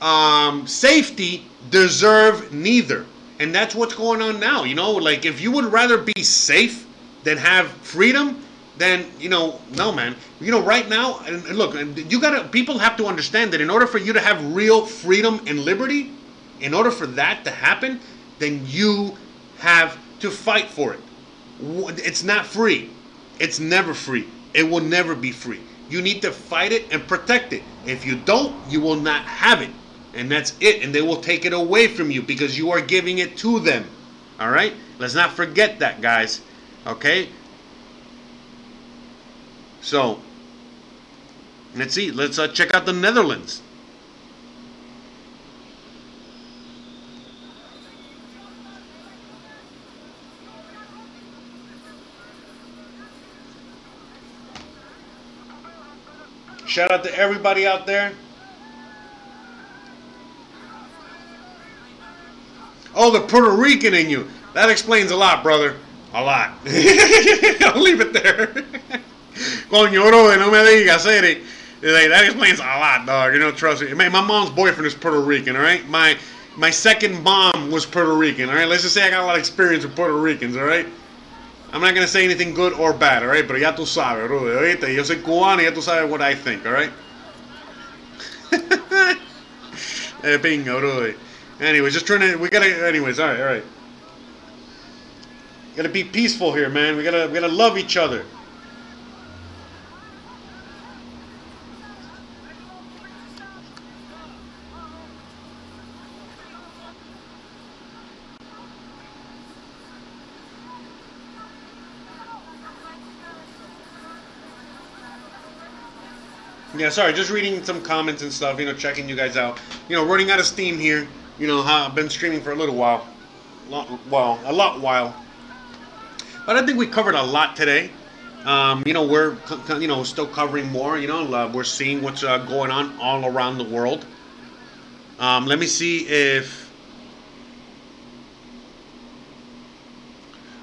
um, safety deserve neither. And that's what's going on now. You know, like if you would rather be safe than have freedom, then you know, no, man. You know, right now, and look, you gotta. People have to understand that in order for you to have real freedom and liberty, in order for that to happen, then you have to fight for it. It's not free. It's never free. It will never be free. You need to fight it and protect it. If you don't, you will not have it. And that's it. And they will take it away from you because you are giving it to them. All right? Let's not forget that, guys. Okay? So, let's see. Let's uh, check out the Netherlands. Shout out to everybody out there. Oh, the Puerto Rican in you. That explains a lot, brother. A lot. I'll leave it there. Coño, bro, eh, no me digas, that explains a lot, dog. You know, trust me. Man, my mom's boyfriend is Puerto Rican, all right? My my second mom was Puerto Rican, all right? Let's just say I got a lot of experience with Puerto Ricans, all right? I'm not gonna say anything good or bad, alright? Pero ya tú sabes, bro. ¿oíste? Yo soy cubano y ya tú sabes what I think, alright? eh, bingo, bro. Anyways, just trying to. We gotta. Anyways, alright, alright. Gotta be peaceful here, man. We gotta. We gotta love each other. Yeah, sorry, just reading some comments and stuff, you know, checking you guys out. You know, running out of steam here. You know, I've been streaming for a little while. A Lot, well, a lot while. But I think we covered a lot today. Um, you know, we're, you know, still covering more. You know, uh, we're seeing what's uh, going on all around the world. Um, let me see if.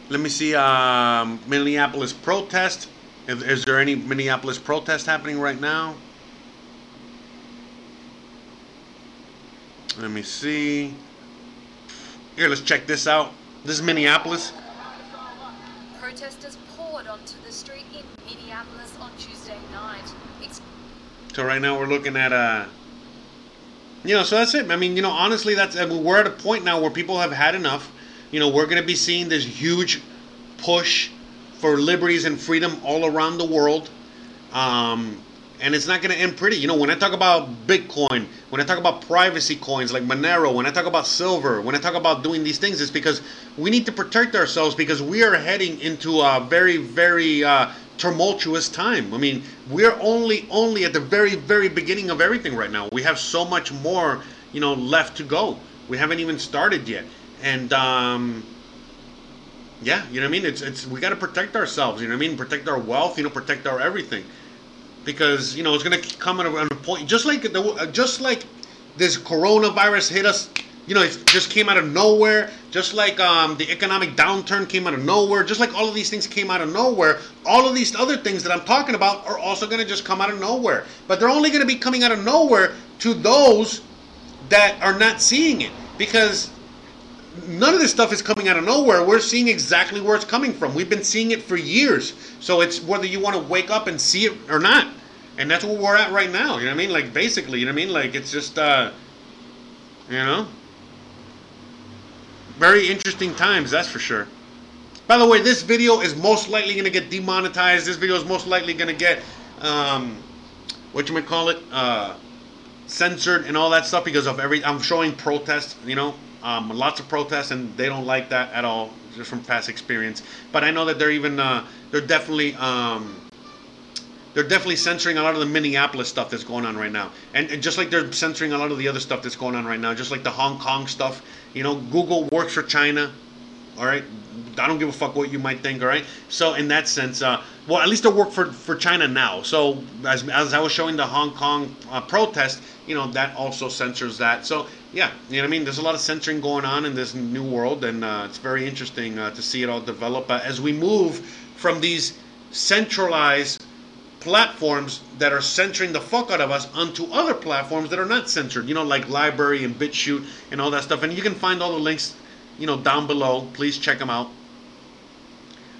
Let me see. Um, Minneapolis protest. Is, is there any Minneapolis protest happening right now? Let me see. Here, let's check this out. This is Minneapolis. Protesters poured onto the street in Minneapolis on Tuesday night. It's so right now we're looking at uh you know, so that's it. I mean, you know, honestly, that's I mean, we're at a point now where people have had enough. You know, we're going to be seeing this huge push for liberties and freedom all around the world. Um, and it's not going to end pretty. You know, when I talk about Bitcoin, when I talk about privacy coins like Monero, when I talk about silver, when I talk about doing these things, it's because we need to protect ourselves because we are heading into a very, very uh, tumultuous time. I mean, we're only only at the very, very beginning of everything right now. We have so much more, you know, left to go. We haven't even started yet, and um, yeah, you know what I mean. It's it's we got to protect ourselves. You know what I mean. Protect our wealth. You know, protect our everything because you know it's to come at a, point just like the, just like this coronavirus hit us you know it just came out of nowhere just like um, the economic downturn came out of nowhere just like all of these things came out of nowhere all of these other things that i'm talking about are also going to just come out of nowhere but they're only going to be coming out of nowhere to those that are not seeing it because none of this stuff is coming out of nowhere. We're seeing exactly where it's coming from. We've been seeing it for years. So it's whether you want to wake up and see it or not. And that's where we're at right now. You know what I mean? Like basically, you know what I mean? Like it's just uh you know very interesting times, that's for sure. By the way, this video is most likely going to get demonetized. This video is most likely going to get um what you might call it uh censored and all that stuff because of every I'm showing protests, you know, um, lots of protests, and they don't like that at all, just from past experience. But I know that they're even uh, they're definitely um, they're definitely censoring a lot of the Minneapolis stuff that's going on right now, and, and, just like they're censoring a lot of the other stuff that's going on right now, just like the Hong Kong stuff. You know, Google works for China. All right, I don't give a fuck what you might think. All right, so in that sense, uh, well, at least they work for for China now. So as as I was showing the Hong Kong uh, protest, you know, that also censors that. So yeah, you know what I mean. There's a lot of censoring going on in this new world, and uh, it's very interesting uh, to see it all develop as we move from these centralized platforms that are censoring the fuck out of us onto other platforms that are not censored. You know, like LBRY and BitChute and all that stuff. And you can find all the links, you know, down below. Please check them out.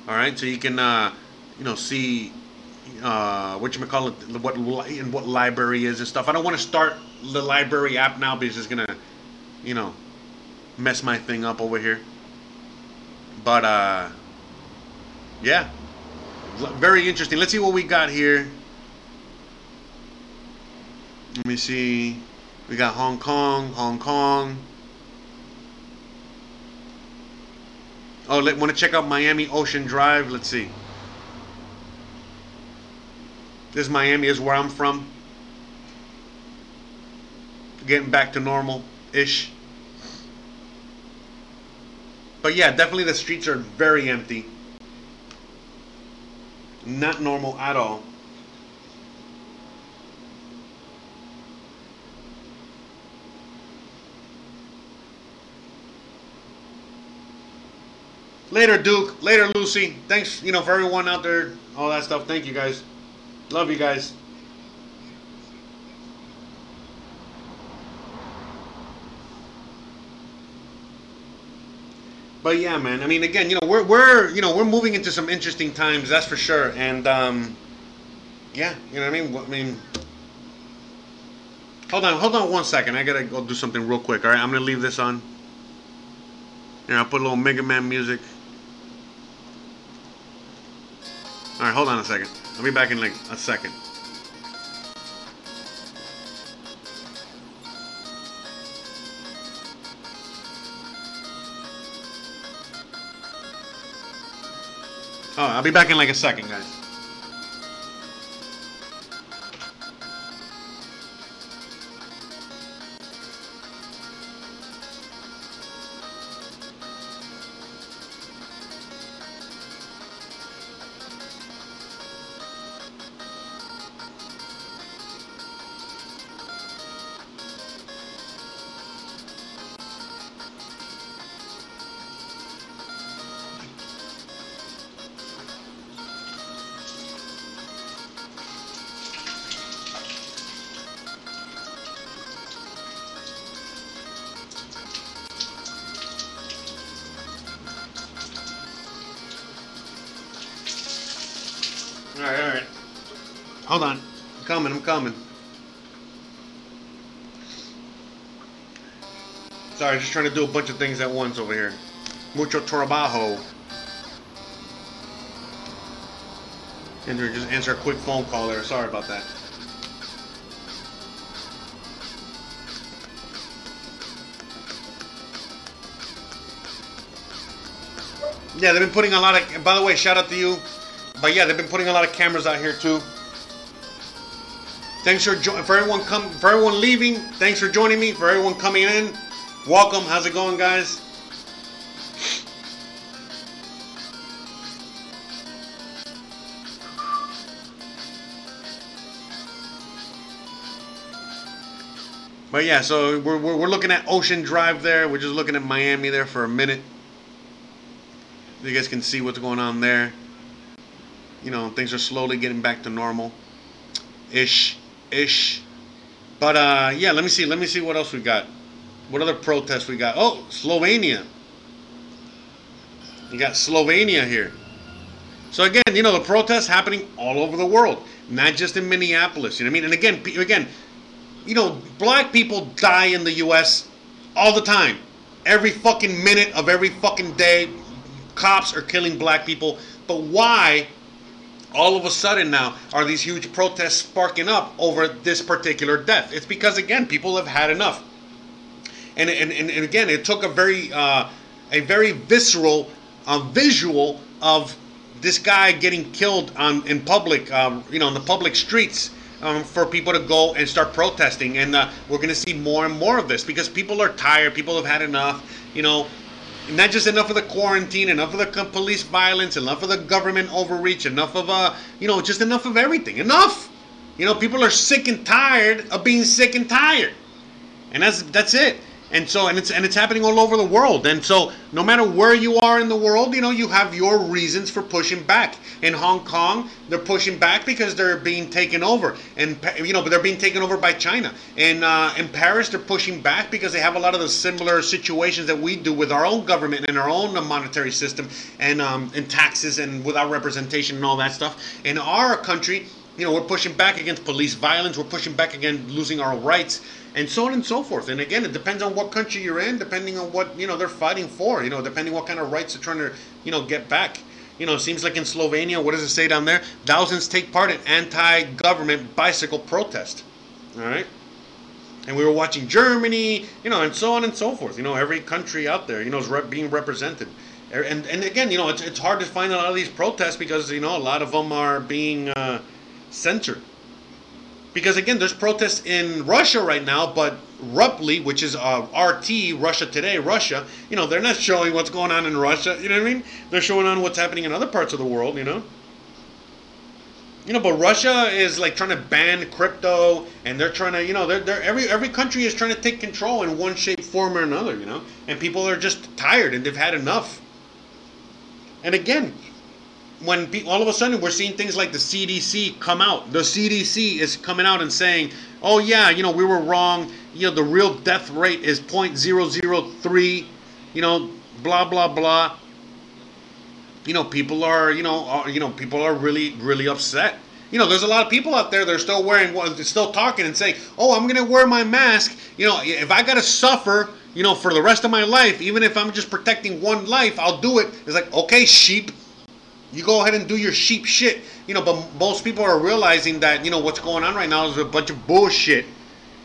All right, so you can, uh, you know, see uh, what you call it, what and what LBRY is and stuff. I don't want to start the LBRY app now because it's gonna, you know, mess my thing up over here. But uh, yeah, very interesting. Let's see what we got here. Let me see. We got Hong Kong, Hong Kong. Oh, let, want to check out Miami Ocean Drive? Let's see. This Miami is where I'm from. Getting back to normal ish. But yeah, definitely the streets are very empty. Not normal at all. Later, Duke. Later, Lucy. Thanks, you know, for everyone out there, all that stuff. Thank you, guys. Love you guys. But yeah, man. I mean, again, you know, we're we're you know we're moving into some interesting times. That's for sure. And um, yeah, you know what I mean. I mean, hold on, hold on one second. I gotta go do something real quick. All right, I'm gonna leave this on. Here, I'll put a little Mega Man music. All right, hold on a second. I'll be back in like a second. Oh, I'll be back in like a second, guys. Sorry, just trying to do a bunch of things at once over here. Mucho trabajo. And just answer a quick phone call there. Sorry about that. Yeah, they've been putting a lot of. By the way, shout out to you. But yeah, they've been putting a lot of cameras out here too. Thanks for for everyone come for everyone leaving. Thanks for joining me. For everyone coming in, welcome. How's it going, guys? But yeah, so we're, we're, we're looking at Ocean Drive there. We're just looking at Miami there for a minute. You guys can see what's going on there. You know, things are slowly getting back to normal. Ish. Ish. But uh yeah, let me see. Let me see what else we got. What other protests we got? Oh, Slovenia. You got Slovenia here. So again, you know, the protests happening all over the world, not just in Minneapolis. You know what I mean? And again, again, you know, black people die in the U.S. all the time. Every fucking minute of every fucking day, cops are killing black people. But why, all of a sudden now, are these huge protests sparking up over this particular death? It's because again, people have had enough. And and, and, and again, it took a very uh, a very visceral uh, visual of this guy getting killed on in public, um, you know, in the public streets um, for people to go and start protesting. And uh, we're going to see more and more of this because people are tired. People have had enough. You know, not just enough of the quarantine, enough of the police violence, enough of the government overreach, enough of uh, you know, just enough of everything. Enough. You know, people are sick and tired of being sick and tired, and that's that's it. And so, and it's and it's happening all over the world. And so, no matter where you are in the world, you know, you have your reasons for pushing back. In Hong Kong, they're pushing back because they're being taken over, and you know, but they're being taken over by China. And uh, in Paris, they're pushing back because they have a lot of the similar situations that we do with our own government and our own monetary system, and um, and taxes and without representation and all that stuff. In our country, you know, we're pushing back against police violence. We're pushing back against losing our rights and so on and so forth. And again, it depends on what country you're in, depending on what you know they're fighting for. You know, depending what kind of rights they're trying to you know get back. You know, it seems like in Slovenia, what does it say down there? Thousands take part in anti-government bicycle protest. All right. And we were watching Germany, you know, and so on and so forth. You know, every country out there, you know, is being represented. Er, and and again, you know, it's, it's hard to find a lot of these protests because you know a lot of them are being uh, censored because again, there's protests in Russia right now, but Ruptly, which is uh, RT, Russia Today, Russia, you know, they're not showing what's going on in Russia. You know what I mean? They're showing on what's happening in other parts of the world. You know. You know, but Russia is like trying to ban crypto, and they're trying to, you know, they're, they're every every country is trying to take control in one shape, form, or another. You know, and people are just tired and they've had enough. And again, when all of a sudden we're seeing things like the CDC come out. The CDC is coming out and saying, "Oh yeah, you know we were wrong. You know the real death rate is 0.003. You know, blah blah blah." You know, people are you know are, you know people are really really upset. You know, there's a lot of people out there that are still wearing, still talking and saying, "Oh, I'm gonna wear my mask." You know, if I gotta suffer, you know, for the rest of my life, even if I'm just protecting one life, I'll do it. It's like, okay, sheep you go ahead and do your sheep shit. You know, but most people are realizing that, you know, what's going on right now is a bunch of bullshit.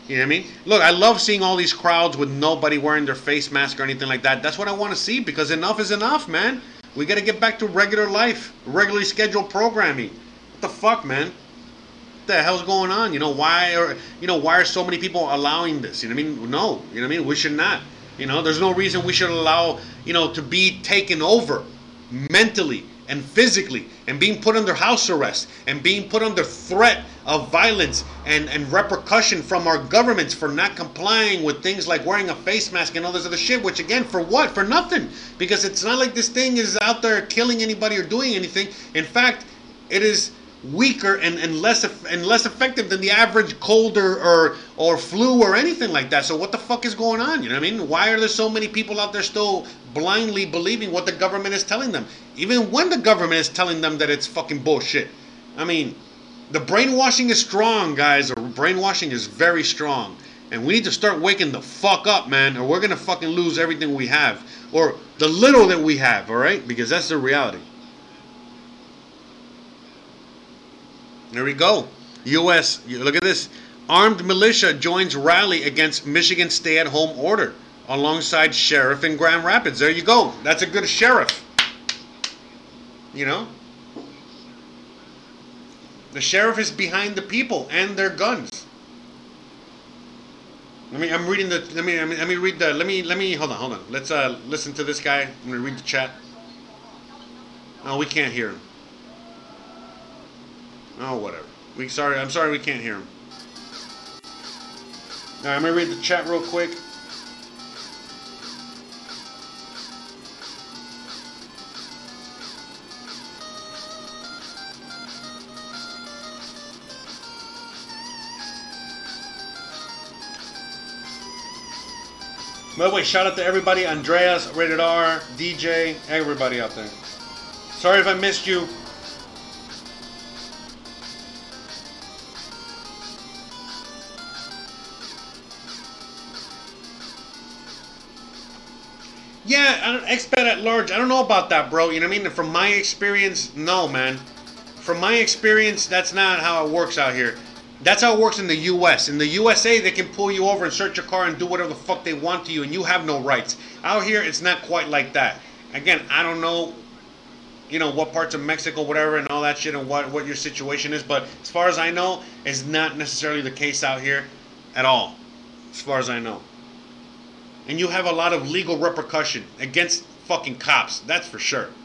You know what I mean? Look, I love seeing all these crowds with nobody wearing their face mask or anything like that. That's what I want to see because enough is enough, man. We got to get back to regular life, regularly scheduled programming. What the fuck, man? What the hell's going on? You know, why are, you know, why are so many people allowing this? You know what I mean? No, you know what I mean? We should not. You know, there's no reason we should allow, you know, to be taken over mentally and physically and being put under house arrest and being put under threat of violence and, and repercussion from our governments for not complying with things like wearing a face mask and all this other shit, which again, for what? For nothing. Because it's not like this thing is out there killing anybody or doing anything. In fact, it is weaker and, and less and less effective than the average cold or, or or flu or anything like that. So what the fuck is going on? You know what I mean? Why are there so many people out there still blindly believing what the government is telling them? Even when the government is telling them that it's fucking bullshit. I mean, the brainwashing is strong, guys. The brainwashing is very strong. And we need to start waking the fuck up, man, or we're gonna fucking lose everything we have. Or the little that we have, alright? Because that's the reality. There we go. U.S. Look at this. Armed militia joins rally against Michigan stay-at-home order alongside sheriff in Grand Rapids. There you go. That's a good sheriff. You know? The sheriff is behind the people and their guns. Let me. I'm reading the. Let me. Let me, read the. Let me. Let me. Hold on. Hold on. Let's uh listen to this guy. I'm gonna read the chat. No, we can't hear him. Oh, whatever. We sorry. I'm sorry we can't hear him. All right, I'm gonna read the chat real quick. By the way, shout out to everybody Andreas, Rated R, DJ, everybody out there. Sorry if I missed you. Yeah, expat at large. I don't know about that, bro. You know what I mean? From my experience, no, man. From my experience, that's not how it works out here. That's how it works in the U.S. In the USA, they can pull you over and search your car and do whatever the fuck they want to you, and you have no rights. Out here, it's not quite like that. Again, I don't know, you know, what parts of Mexico, whatever, and all that shit, and what what your situation is. But as far as I know, it's not necessarily the case out here, at all. As far as I know. And you have a lot of legal repercussion against fucking cops. That's for sure.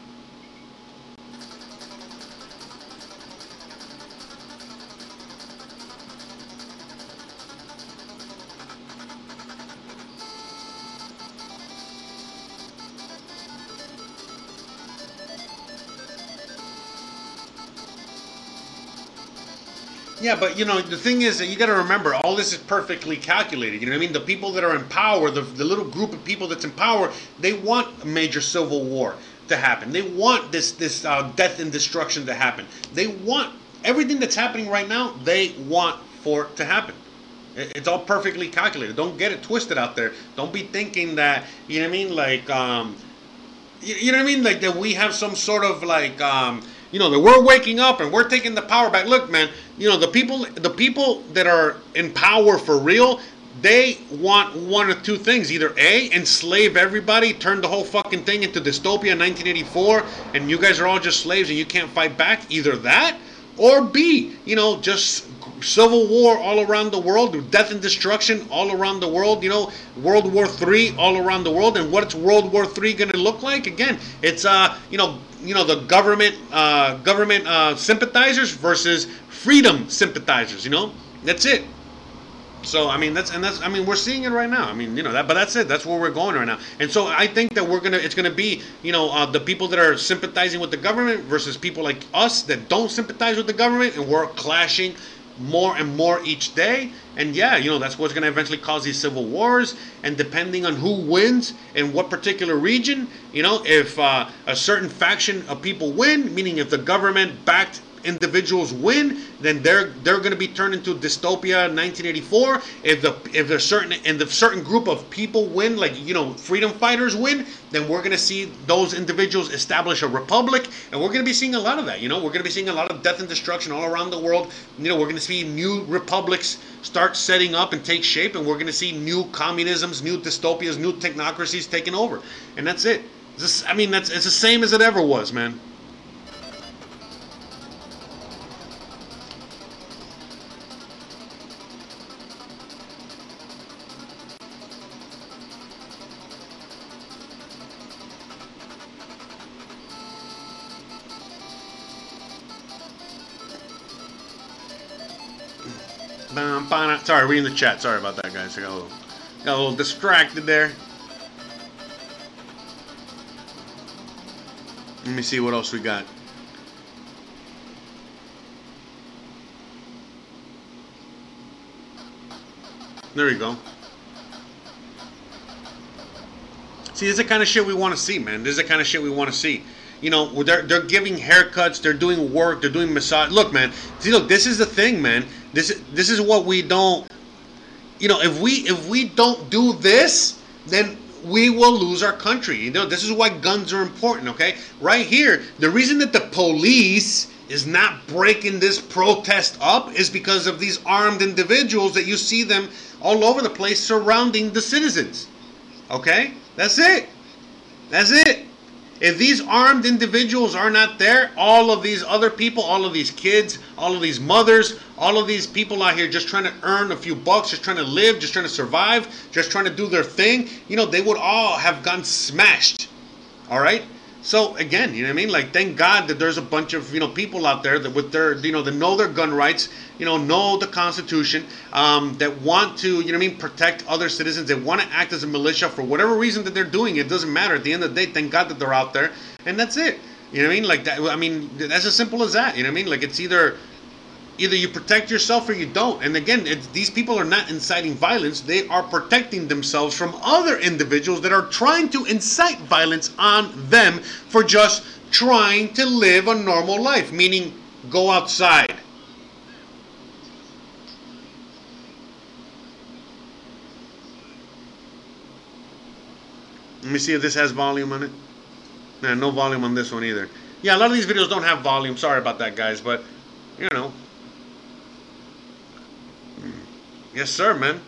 Yeah, but you know the thing is that you got to remember all this is perfectly calculated. You know what I mean? The people that are in power, the, the little group of people that's in power, they want a major civil war to happen. They want this this uh, death and destruction to happen. They want everything that's happening right now. They want for to happen. It's all perfectly calculated. Don't get it twisted out there. Don't be thinking that you know what I mean. Like um, you, you know what I mean? Like that we have some sort of like um, you know that we're waking up and we're taking the power back. Look, man, you know the people the people that are in power for real, they want one of two things: either a enslave everybody, turn the whole fucking thing into dystopia 1984, and you guys are all just slaves and you can't fight back. Either that, or b you know just civil war all around the world death and destruction all around the world you know world war three all around the world and what's world war three going to look like again it's uh you know you know the government uh government uh sympathizers versus freedom sympathizers you know that's it so I mean that's and that's I mean we're seeing it right now. I mean you know that but that's it. That's where we're going right now. And so I think that we're gonna it's gonna be you know uh, the people that are sympathizing with the government versus people like us that don't sympathize with the government and we're clashing more and more each day. And yeah, you know that's what's gonna eventually cause these civil wars. And depending on who wins in what particular region, you know if uh, a certain faction of people win, meaning if the government backed individuals win, then they're they're going to be turned into dystopia 1984. If the if a certain and the certain group of people win, like you know freedom fighters win, then we're going to see those individuals establish a republic, and we're going to be seeing a lot of that. You know, we're going to be seeing a lot of death and destruction all around the world. You know, we're going to see new republics start setting up and take shape, and we're going to see new communisms, new dystopias, new technocracies taking over, and that's it. Just- I mean, that's it's the same as it ever was, man. Sorry, reading the chat. Sorry about that, guys. I got a little, got a little distracted there. Let me see what else we got. There we go. See, this is the kind of shit we want to see, man. This is the kind of shit we want to see. You know, they're they're giving haircuts, they're doing work, they're doing massage. Look, man. See, look, this is the thing, man. This is this is what we don't. You know, if we if we don't do this, then we will lose our country. You know, this is why guns are important. Okay, right here, the reason that the police is not breaking this protest up is because of these armed individuals that you see them all over the place surrounding the citizens. Okay? That's it. That's it. If these armed individuals are not there, all of these other people, all of these kids, all of these mothers, all of these people out here just trying to earn a few bucks, just trying to live, just trying to survive, just trying to do their thing, you know, they would all have gone smashed. All right? So again, you know what I mean? Like thank God that there's a bunch of, you know, people out there that with their, you know, that know their gun rights, you know, know the Constitution, um, that want to, you know what I mean, protect other citizens, They want to act as a militia for whatever reason that they're doing it. Doesn't matter. At the end of the day, thank God that they're out there. And that's it. You know what I mean? Like that I mean, that's as simple as that. You know what I mean? Like it's either either you protect yourself or you don't. And again, these people are not inciting violence; they are protecting themselves from other individuals that are trying to incite violence on them for just trying to live a normal life, meaning go outside. Let me see if this has volume on it. Nah, no volume on this one either. Yeah, a lot of these videos don't have volume. Sorry about that, guys, but you know. Yes, sir, man.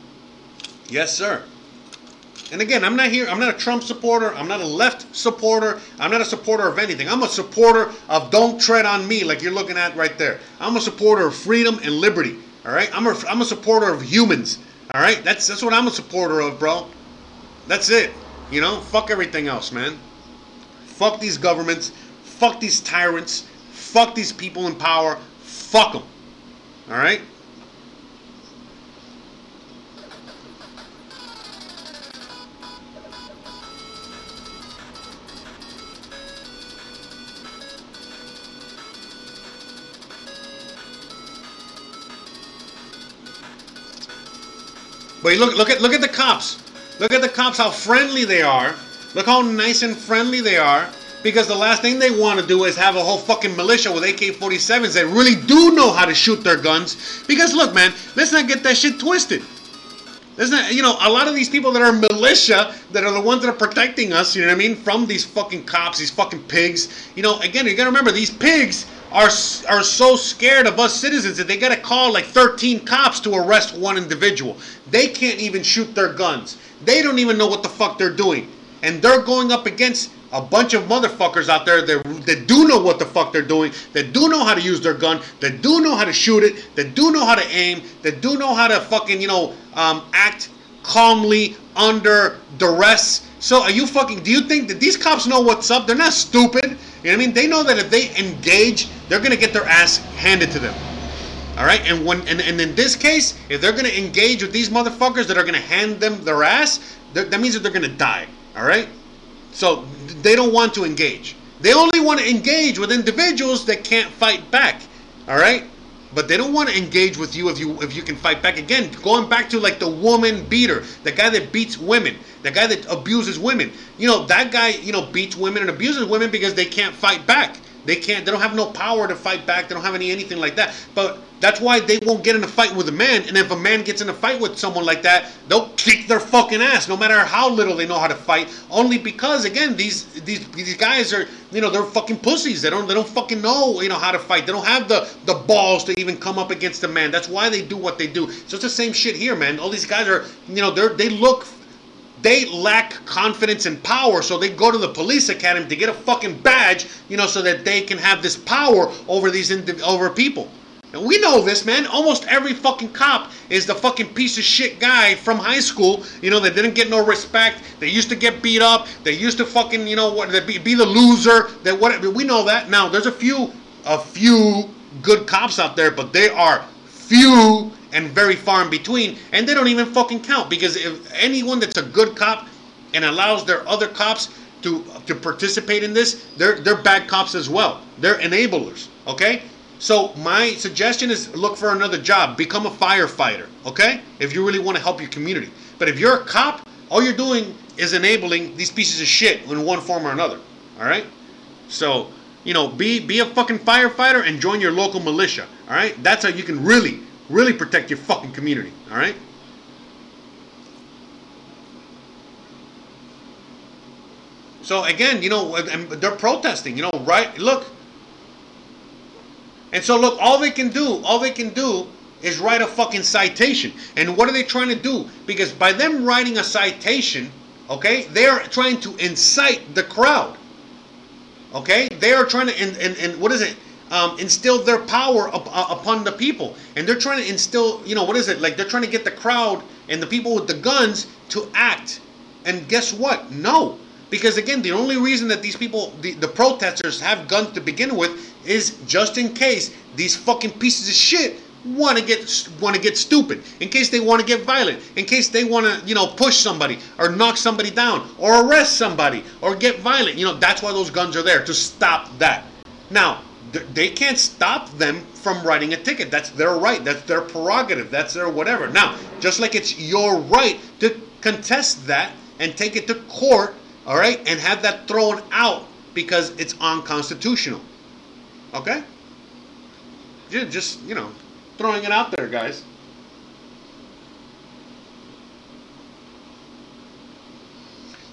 Yes, sir. And again, I'm not here. I'm not a Trump supporter. I'm not a left supporter. I'm not a supporter of anything. I'm a supporter of don't tread on me, like you're looking at right there. I'm a supporter of freedom and liberty. All right. I'm a I'm a supporter of humans. All right. That's that's what I'm a supporter of, bro. That's it. You know, fuck everything else, man. Fuck these governments. Fuck these tyrants. Fuck these people in power. Fuck them. All right. But look, look at look at the cops. Look at the cops. How friendly they are. Look how nice and friendly they are. Because the last thing they want to do is have a whole fucking militia with AK-47s that really do know how to shoot their guns. Because look, man, let's not get that shit twisted. Let's not, you know, a lot of these people that are militia, that are the ones that are protecting us, you know what I mean, from these fucking cops, these fucking pigs. You know, again, you gotta remember, these pigs are are so scared of us citizens that they gotta call like 13 cops to arrest one individual. They can't even shoot their guns. They don't even know what the fuck they're doing. And they're going up against a bunch of motherfuckers out there that, that do know what the fuck they're doing, that do know how to use their gun, that do know how to shoot it, that do know how to aim, that do know how to fucking, you know, um, act calmly under duress. So are you fucking, do you think that these cops know what's up? They're not stupid. You know what I mean? They know that if they engage, they're going to get their ass handed to them. All right, and when and, and in this case, if they're gonna engage with these motherfuckers that are gonna hand them their ass, that, that means that they're gonna die. All right, so they don't want to engage. They only want to engage with individuals that can't fight back. All right? But they don't want to engage with you if you if you can fight back. Again, going back to like the woman beater, the guy that beats women, the guy that abuses women. You know, that guy, you know, beats women and abuses women because they can't fight back. They can't. They don't have no power to fight back. They don't have any anything like that. But that's why they won't get in a fight with a man. And if a man gets in a fight with someone like that, they'll kick their fucking ass, no matter how little they know how to fight. Only because again, these these these guys are you know they're fucking pussies. They don't they don't fucking know you know how to fight. They don't have the the balls to even come up against a man. That's why they do what they do. So it's the same shit here, man. All these guys are you know they're they look they lack confidence and power, so they go to the police academy to get a fucking badge, you know, so that they can have this power over these indiv- over people. And we know this, man. Almost every fucking cop is the fucking piece of shit guy from high school, you know, they didn't get no respect. They used to get beat up. They used to fucking, you know, what, be, be the loser. That what we know that. Now, there's a few, a few good cops out there, but they are few and very far in between, and they don't even fucking count because if anyone that's a good cop and allows their other cops to to participate in this, they're they're bad cops as well. They're enablers. Okay. So my suggestion is look for another job. Become a firefighter. Okay. If you really want to help your community. But if you're a cop, all you're doing is enabling these pieces of shit in one form or another. All right. So you know, be be a fucking firefighter and join your local militia. All right. That's how you can really really protect your fucking community. All right. So again, you know, they're protesting. You know, right? Look. And so look, all they can do, all they can do is write a fucking citation. And what are they trying to do? Because by them writing a citation, okay, they are trying to incite the crowd. Okay, they are trying to, and, and, and what is it? Um, instill their power up, uh, upon the people, and they're trying to instill, you know, what is it? Like they're trying to get the crowd and the people with the guns to act. And guess what? No, because again, the only reason that these people, the, the protesters, have guns to begin with is just in case these fucking pieces of shit want to get want to get stupid in case they want to get violent in case they want to you know push somebody or knock somebody down or arrest somebody or get violent you know that's why those guns are there to stop that now they can't stop them from writing a ticket that's their right that's their prerogative that's their whatever now just like it's your right to contest that and take it to court all right and have that thrown out because it's unconstitutional okay just you know throwing it out there, guys.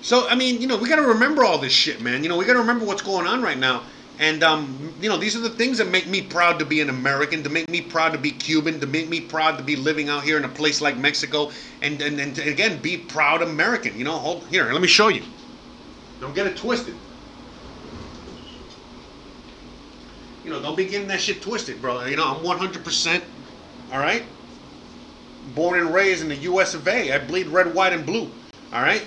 So I mean, you know, we got to remember all this shit, man. You know, we got to remember what's going on right now. And um, you know, these are the things that make me proud to be an American, to make me proud to be Cuban, to make me proud to be living out here in a place like Mexico, and and, and again, be proud American. You know, hold here, let me show you. Don't get it twisted. You know, don't be getting that shit twisted, bro. You know, I'm 100%, all right? Born and raised in the US of A. I bleed red, white, and blue, all right?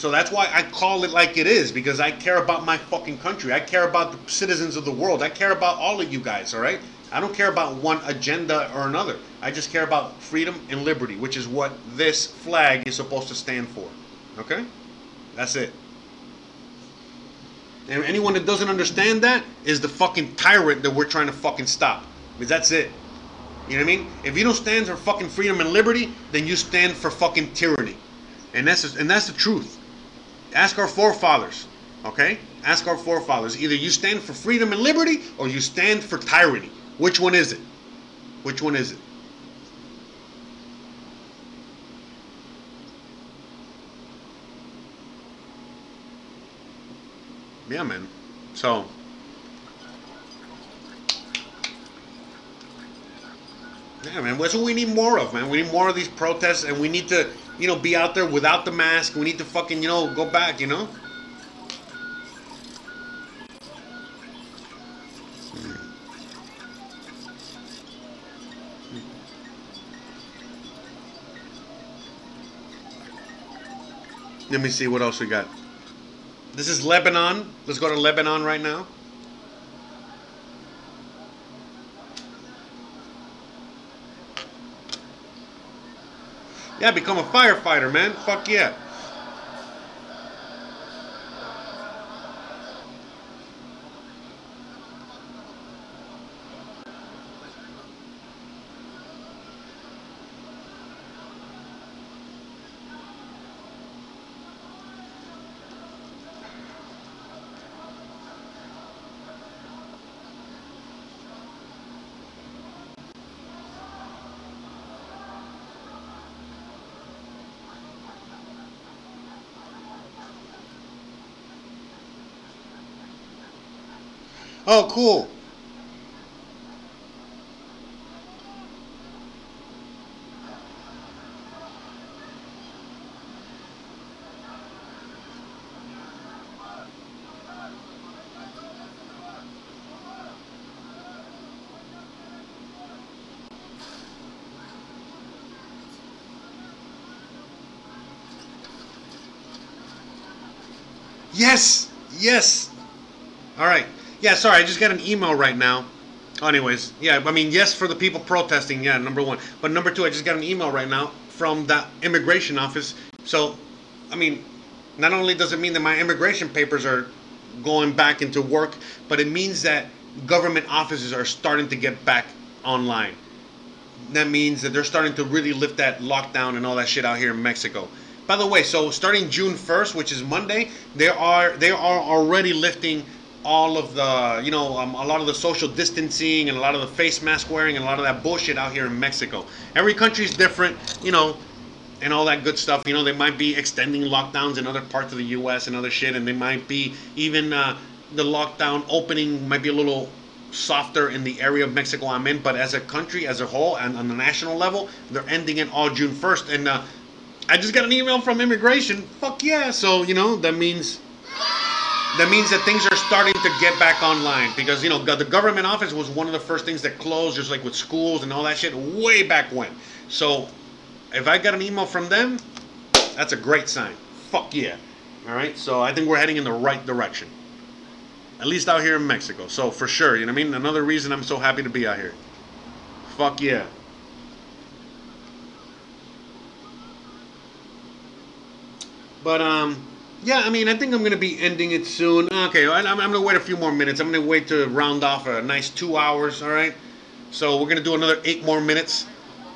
So that's why I call it like it is, because I care about my fucking country. I care about the citizens of the world. I care about all of you guys, all right? I don't care about one agenda or another. I just care about freedom and liberty, which is what this flag is supposed to stand for. Okay? That's it. And anyone that doesn't understand that is the fucking tyrant that we're trying to fucking stop. Because that's it. You know what I mean? If you don't stand for fucking freedom and liberty, then you stand for fucking tyranny. And that's and that's the truth. Ask our forefathers, okay? Ask our forefathers. Either you stand for freedom and liberty or you stand for tyranny. Which one is it? Which one is it? Yeah, man. So, yeah, man. That's what we need more of, man. We need more of these protests, and we need to, you know, be out there without the mask. We need to fucking, you know, go back, you know. Let me see what else we got. This is Lebanon. Let's go to Lebanon right now. Yeah, become a firefighter, man. Fuck yeah. Oh, cool. Yes, yes. All right. Yeah, sorry, I just got an email right now. Anyways, yeah, I mean, yes, for the people protesting, yeah, number one. But number two, I just got an email right now from the immigration office. So, I mean, not only does it mean that my immigration papers are going back into work, but it means that government offices are starting to get back online. That means that they're starting to really lift that lockdown and all that shit out here in Mexico. By the way, so starting June 1st, which is Monday, they are they are already lifting all of the you know um, a lot of the social distancing and a lot of the face mask wearing and a lot of that bullshit out here in Mexico. Every country is different, you know, and all that good stuff. You know, they might be extending lockdowns in other parts of the U.S. and other shit, and they might be even uh, the lockdown opening might be a little softer in the area of Mexico I'm in. But as a country, as a whole, and on the national level, they're ending it all June 1st. And uh, I just got an email from immigration. Fuck yeah! So you know that means that means that things are starting to get back online because you know the government office was one of the first things that closed just like with schools and all that shit way back when. So if i got an email from them that's a great sign. Fuck yeah. All right? So i think we're heading in the right direction. At least out here in mexico. So for sure you know what i mean? Another reason i'm so happy to be out here. Fuck yeah. But um yeah, I mean, I think I'm going to be ending it soon. Okay, I'm, I'm going to wait a few more minutes. I'm going to wait to round off a nice two hours, all right? So we're going to do another eight more minutes,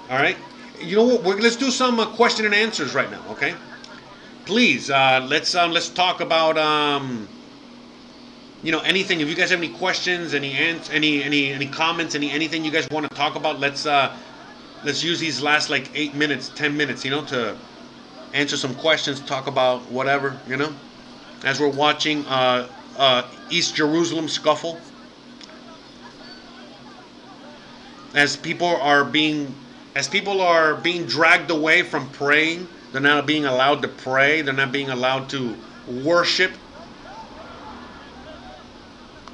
all right? You know what? We're, let's do some uh, question and answers right now, okay? Please, uh, let's um, let's talk about um, you know anything. If you guys have any questions, any ans- any any any comments, any anything you guys want to talk about, let's uh, let's use these last like eight minutes, ten minutes, you know, to answer some questions, talk about whatever, you know. As we're watching uh, uh, East Jerusalem scuffle, as people are being, as people are being dragged away from praying, they're not being allowed to pray. They're not being allowed to worship.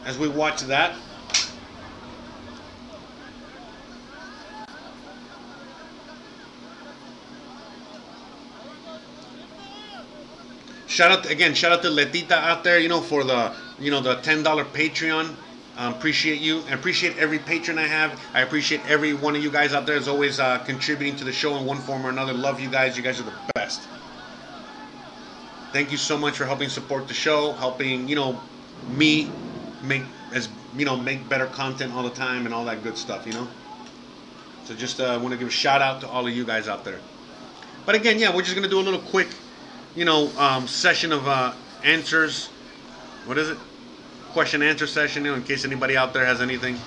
As we watch that, shout out again shout out to letita out there you know for the you know the $10 patreon. Um, appreciate you and appreciate every patron i have. I appreciate every one of you guys out there is always uh, contributing to the show in one form or another. Love you guys. You guys are the best. Thank you so much for helping support the show helping you know me make as you know make better content all the time and all that good stuff you know? So just uh, want to give a shout out to all of you guys out there. But again, yeah, we're just gonna do a little quick, you know, um, session of uh, answers. What is it? Question answer session. You know, in case anybody out there has anything,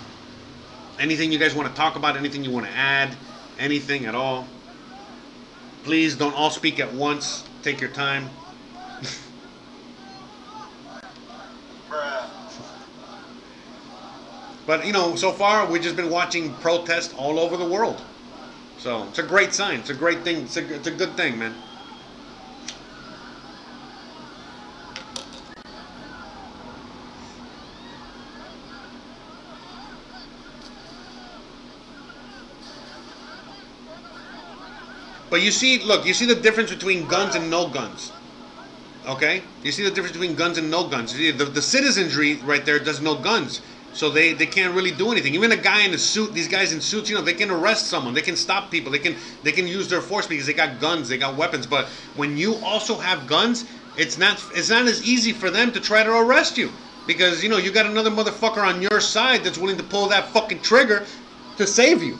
anything you guys want to talk about, anything you want to add, anything at all. Please don't all speak at once. Take your time. But you know, so far we've just been watching protests all over the world. So it's a great sign. It's a great thing. It's a, it's a good thing, man. But you see, look, you see the difference between guns and no guns. Okay? You see the difference between guns and no guns. The, the, citizenry right there does no guns. So they, they can't really do anything. Even a guy in a suit, these guys in suits, you know, they can arrest someone. They can stop people. They can they can use their force because they got guns, they got weapons. But when you also have guns, it's not it's not as easy for them to try to arrest you. Because, you know, you got another motherfucker on your side that's willing to pull that fucking trigger to save you.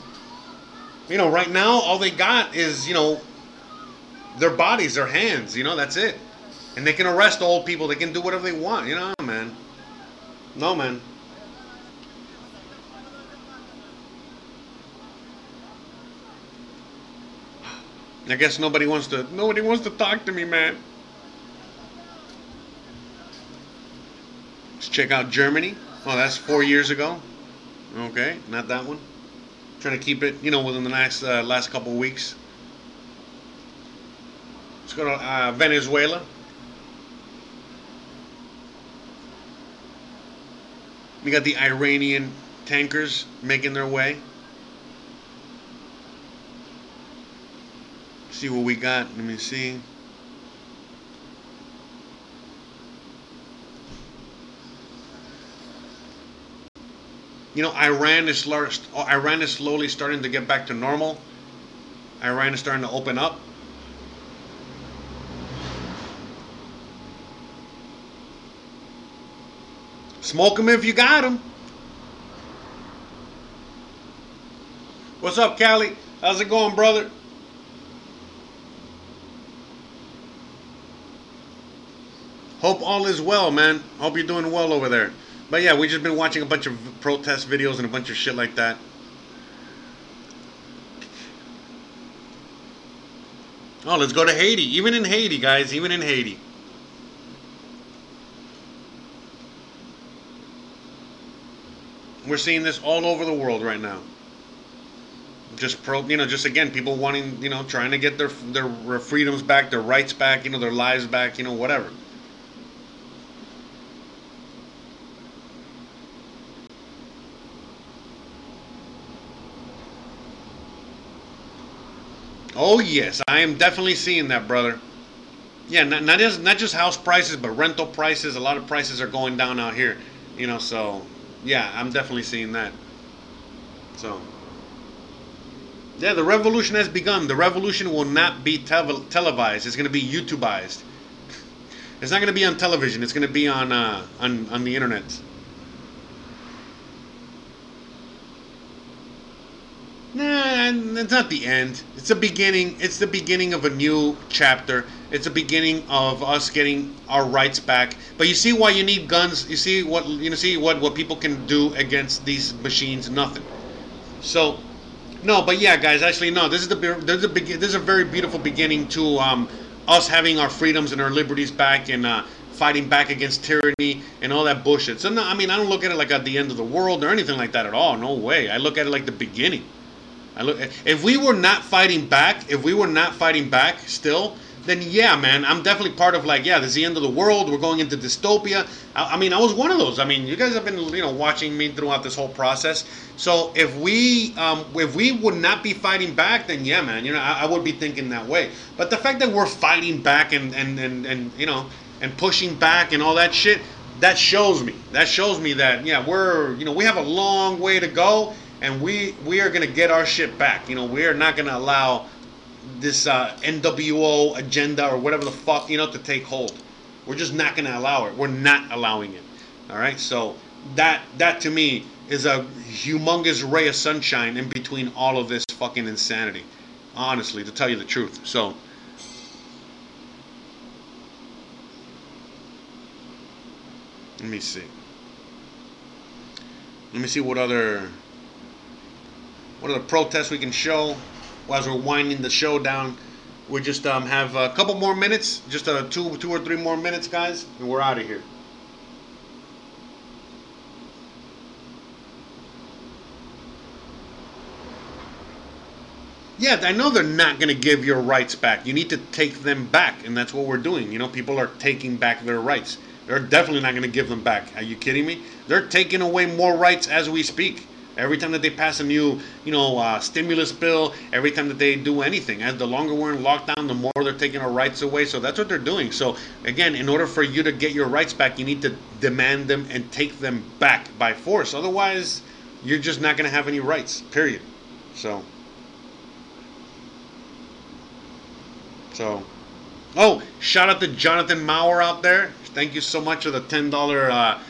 You know, right now all they got is, you know, their bodies, their hands, you know, that's it. And they can arrest old people, they can do whatever they want, you know, man. No, man. I guess nobody wants to nobody wants to talk to me, man. Let's check out Germany. Oh, that's four years ago. Okay, not that one. Trying to keep it, you know, within the last uh, last couple of weeks. Let's go to uh, Venezuela. We got the Iranian tankers making their way. see what we got. Let me see. You know, Iran is large, oh, Iran is slowly starting to get back to normal. Iran is starting to open up. Smoke them if you got them. What's up, Callie? How's it going, brother? Hope all is well, man. Hope you're doing well over there. But yeah, we just been watching a bunch of protest videos and a bunch of shit like that. Oh, let's go to Haiti. Even in Haiti, guys. Even in Haiti. We're seeing this all over the world right now. Just pro, you know, just again, people wanting, you know, trying to get their their freedoms back, their rights back, you know, their lives back, you know, whatever. Oh yes, I am definitely seeing that, brother. Yeah, not, not just not just house prices, but rental prices. A lot of prices are going down out here. You know, so yeah, I'm definitely seeing that. So yeah, the revolution has begun. The revolution will not be tel- televised. It's going to be YouTubeized. It's not going to be on television. It's going to be on uh, on on the internet. Nah, it's not the end. It's the beginning. It's the beginning of a new chapter. It's the beginning of us getting our rights back. But you see why you need guns. You see what you know. See what what people can do against these machines. Nothing. So, no. But yeah, guys. Actually, no. This is the this is a this is a very beautiful beginning to um, us having our freedoms and our liberties back and uh, fighting back against tyranny and all that bullshit. So no, I mean I don't look at it like at the end of the world or anything like that at all. No way. I look at it like the beginning. I look, if we were not fighting back, if we were not fighting back still, then yeah, man, I'm definitely part of like, yeah, this is the end of the world. We're going into dystopia. I, I, mean, I was one of those. I mean, you guys have been, you know, watching me throughout this whole process. So if we, um, if we would not be fighting back, then yeah, man, you know, I, I would be thinking that way. But the fact that we're fighting back and and and and you know and pushing back and all that shit, that shows me. That shows me that yeah, we're, you know, we have a long way to go and we we are going to get our shit back. You know, we are not going to allow this uh, NWO agenda or whatever the fuck you know to take hold. We're just not going to allow it. We're not allowing it. All right. So that that to me is a humongous ray of sunshine in between all of this fucking insanity. Honestly, to tell you the truth. So. Let me see. Let me see what other what are the protests we can show as we're winding the show down. We just um, have a couple more minutes, just uh, two, two or three more minutes, guys, and we're out of here. Yeah, I know they're not going to give your rights back. You need to take them back, and that's what we're doing. You know, people are taking back their rights. They're definitely not going to give them back. Are you kidding me? They're taking away more rights as we speak. Every time that they pass a new, you know, uh, stimulus bill, every time that they do anything, as the longer we're in lockdown, the more they're taking our rights away. So that's what they're doing. So again, in order for you to get your rights back, you need to demand them and take them back by force. Otherwise, you're just not going to have any rights. Period. So. So. Oh, shout out to Jonathan Maurer out there. Thank you so much for the ten dollar uh,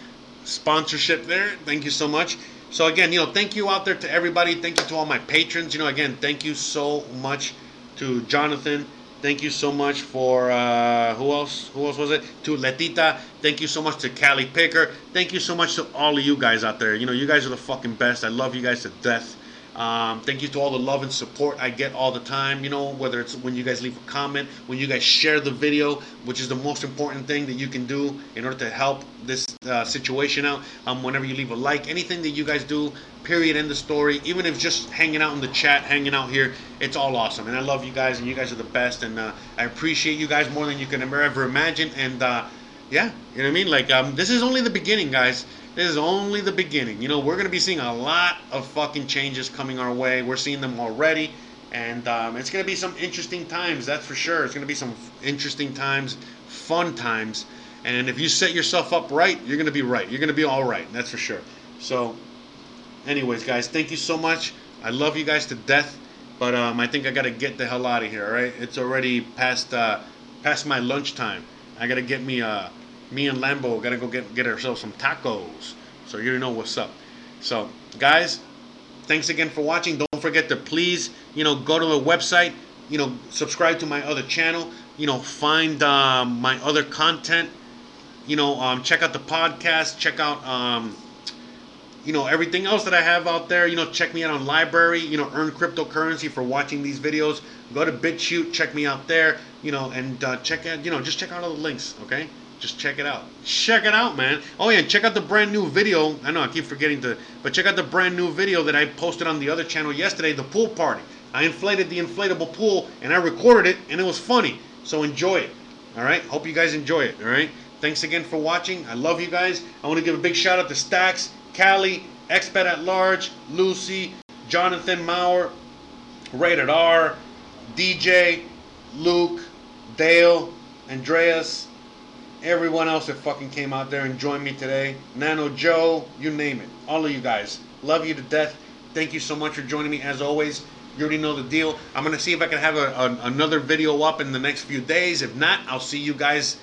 sponsorship there. Thank you so much. So again, you know, thank you out there to everybody. Thank you to all my patrons. You know, again, thank you so much to Jonathan. Thank you so much for uh, who else? Who else was it? To Letita. Thank you so much to Callie Picker. Thank you so much to all of you guys out there. You know, you guys are the fucking best. I love you guys to death. Um, thank you to all the love and support I get all the time. You know, whether it's when you guys leave a comment, when you guys share the video, which is the most important thing that you can do in order to help this uh, situation out. Um, whenever you leave a like, anything that you guys do, period, end the story. Even if just hanging out in the chat, hanging out here, it's all awesome. And I love you guys, and you guys are the best. And uh, I appreciate you guys more than you can ever, imagine. And uh, yeah, you know what I mean? Like, um, this is only the beginning, guys. This is only the beginning. You know, we're going to be seeing a lot of fucking changes coming our way. We're seeing them already. And um, it's going to be some interesting times, that's for sure. It's going to be some interesting times, fun times. And if you set yourself up right, you're going to be right. You're going to be all right, that's for sure. So, anyways, guys, thank you so much. I love you guys to death. But um, I think I got to get the hell out of here, all right? It's already past, uh, past my lunchtime. I got to get me a me and Lambo gotta go get get ourselves some tacos. So you know what's up. So guys, thanks again for watching. Don't forget to please, you know, go to the website, you know, subscribe to my other channel, you know, find um, my other content, you know, um, check out the podcast, check out um, you know everything else that I have out there. You know, check me out on LBRY. You know, earn cryptocurrency for watching these videos. Go to BitChute, check me out there. You know, and uh, check out. You know, just check out all the links. Okay. Just check it out. Check it out, man. Oh yeah, check out the brand new video. I know I keep forgetting to, but check out the brand new video that I posted on the other channel yesterday, the pool party. I inflated the inflatable pool and I recorded it and it was funny. So enjoy it. All right. Hope you guys enjoy it. All right. Thanks again for watching. I love you guys. I want to give a big shout out to Stacks, Callie, Expat at Large, Lucy, Jonathan Maurer, Rated R, DJ, Luke, Dale, Andreas, everyone else that fucking came out there and joined me today. Nano Joe, you name it. All of you guys. Love you to death. Thank you so much for joining me as always. You already know the deal. I'm going to see if I can have a, a, another video up in the next few days. If not, I'll see you guys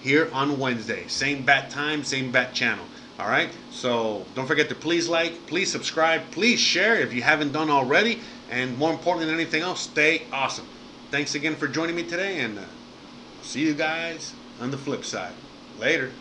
here on Wednesday. Same bat time, same bat channel. All right? So don't forget to please like, please subscribe, please share if you haven't done already. And more important than anything else, stay awesome. Thanks again for joining me today, and uh, see you guys on the flip side. Later.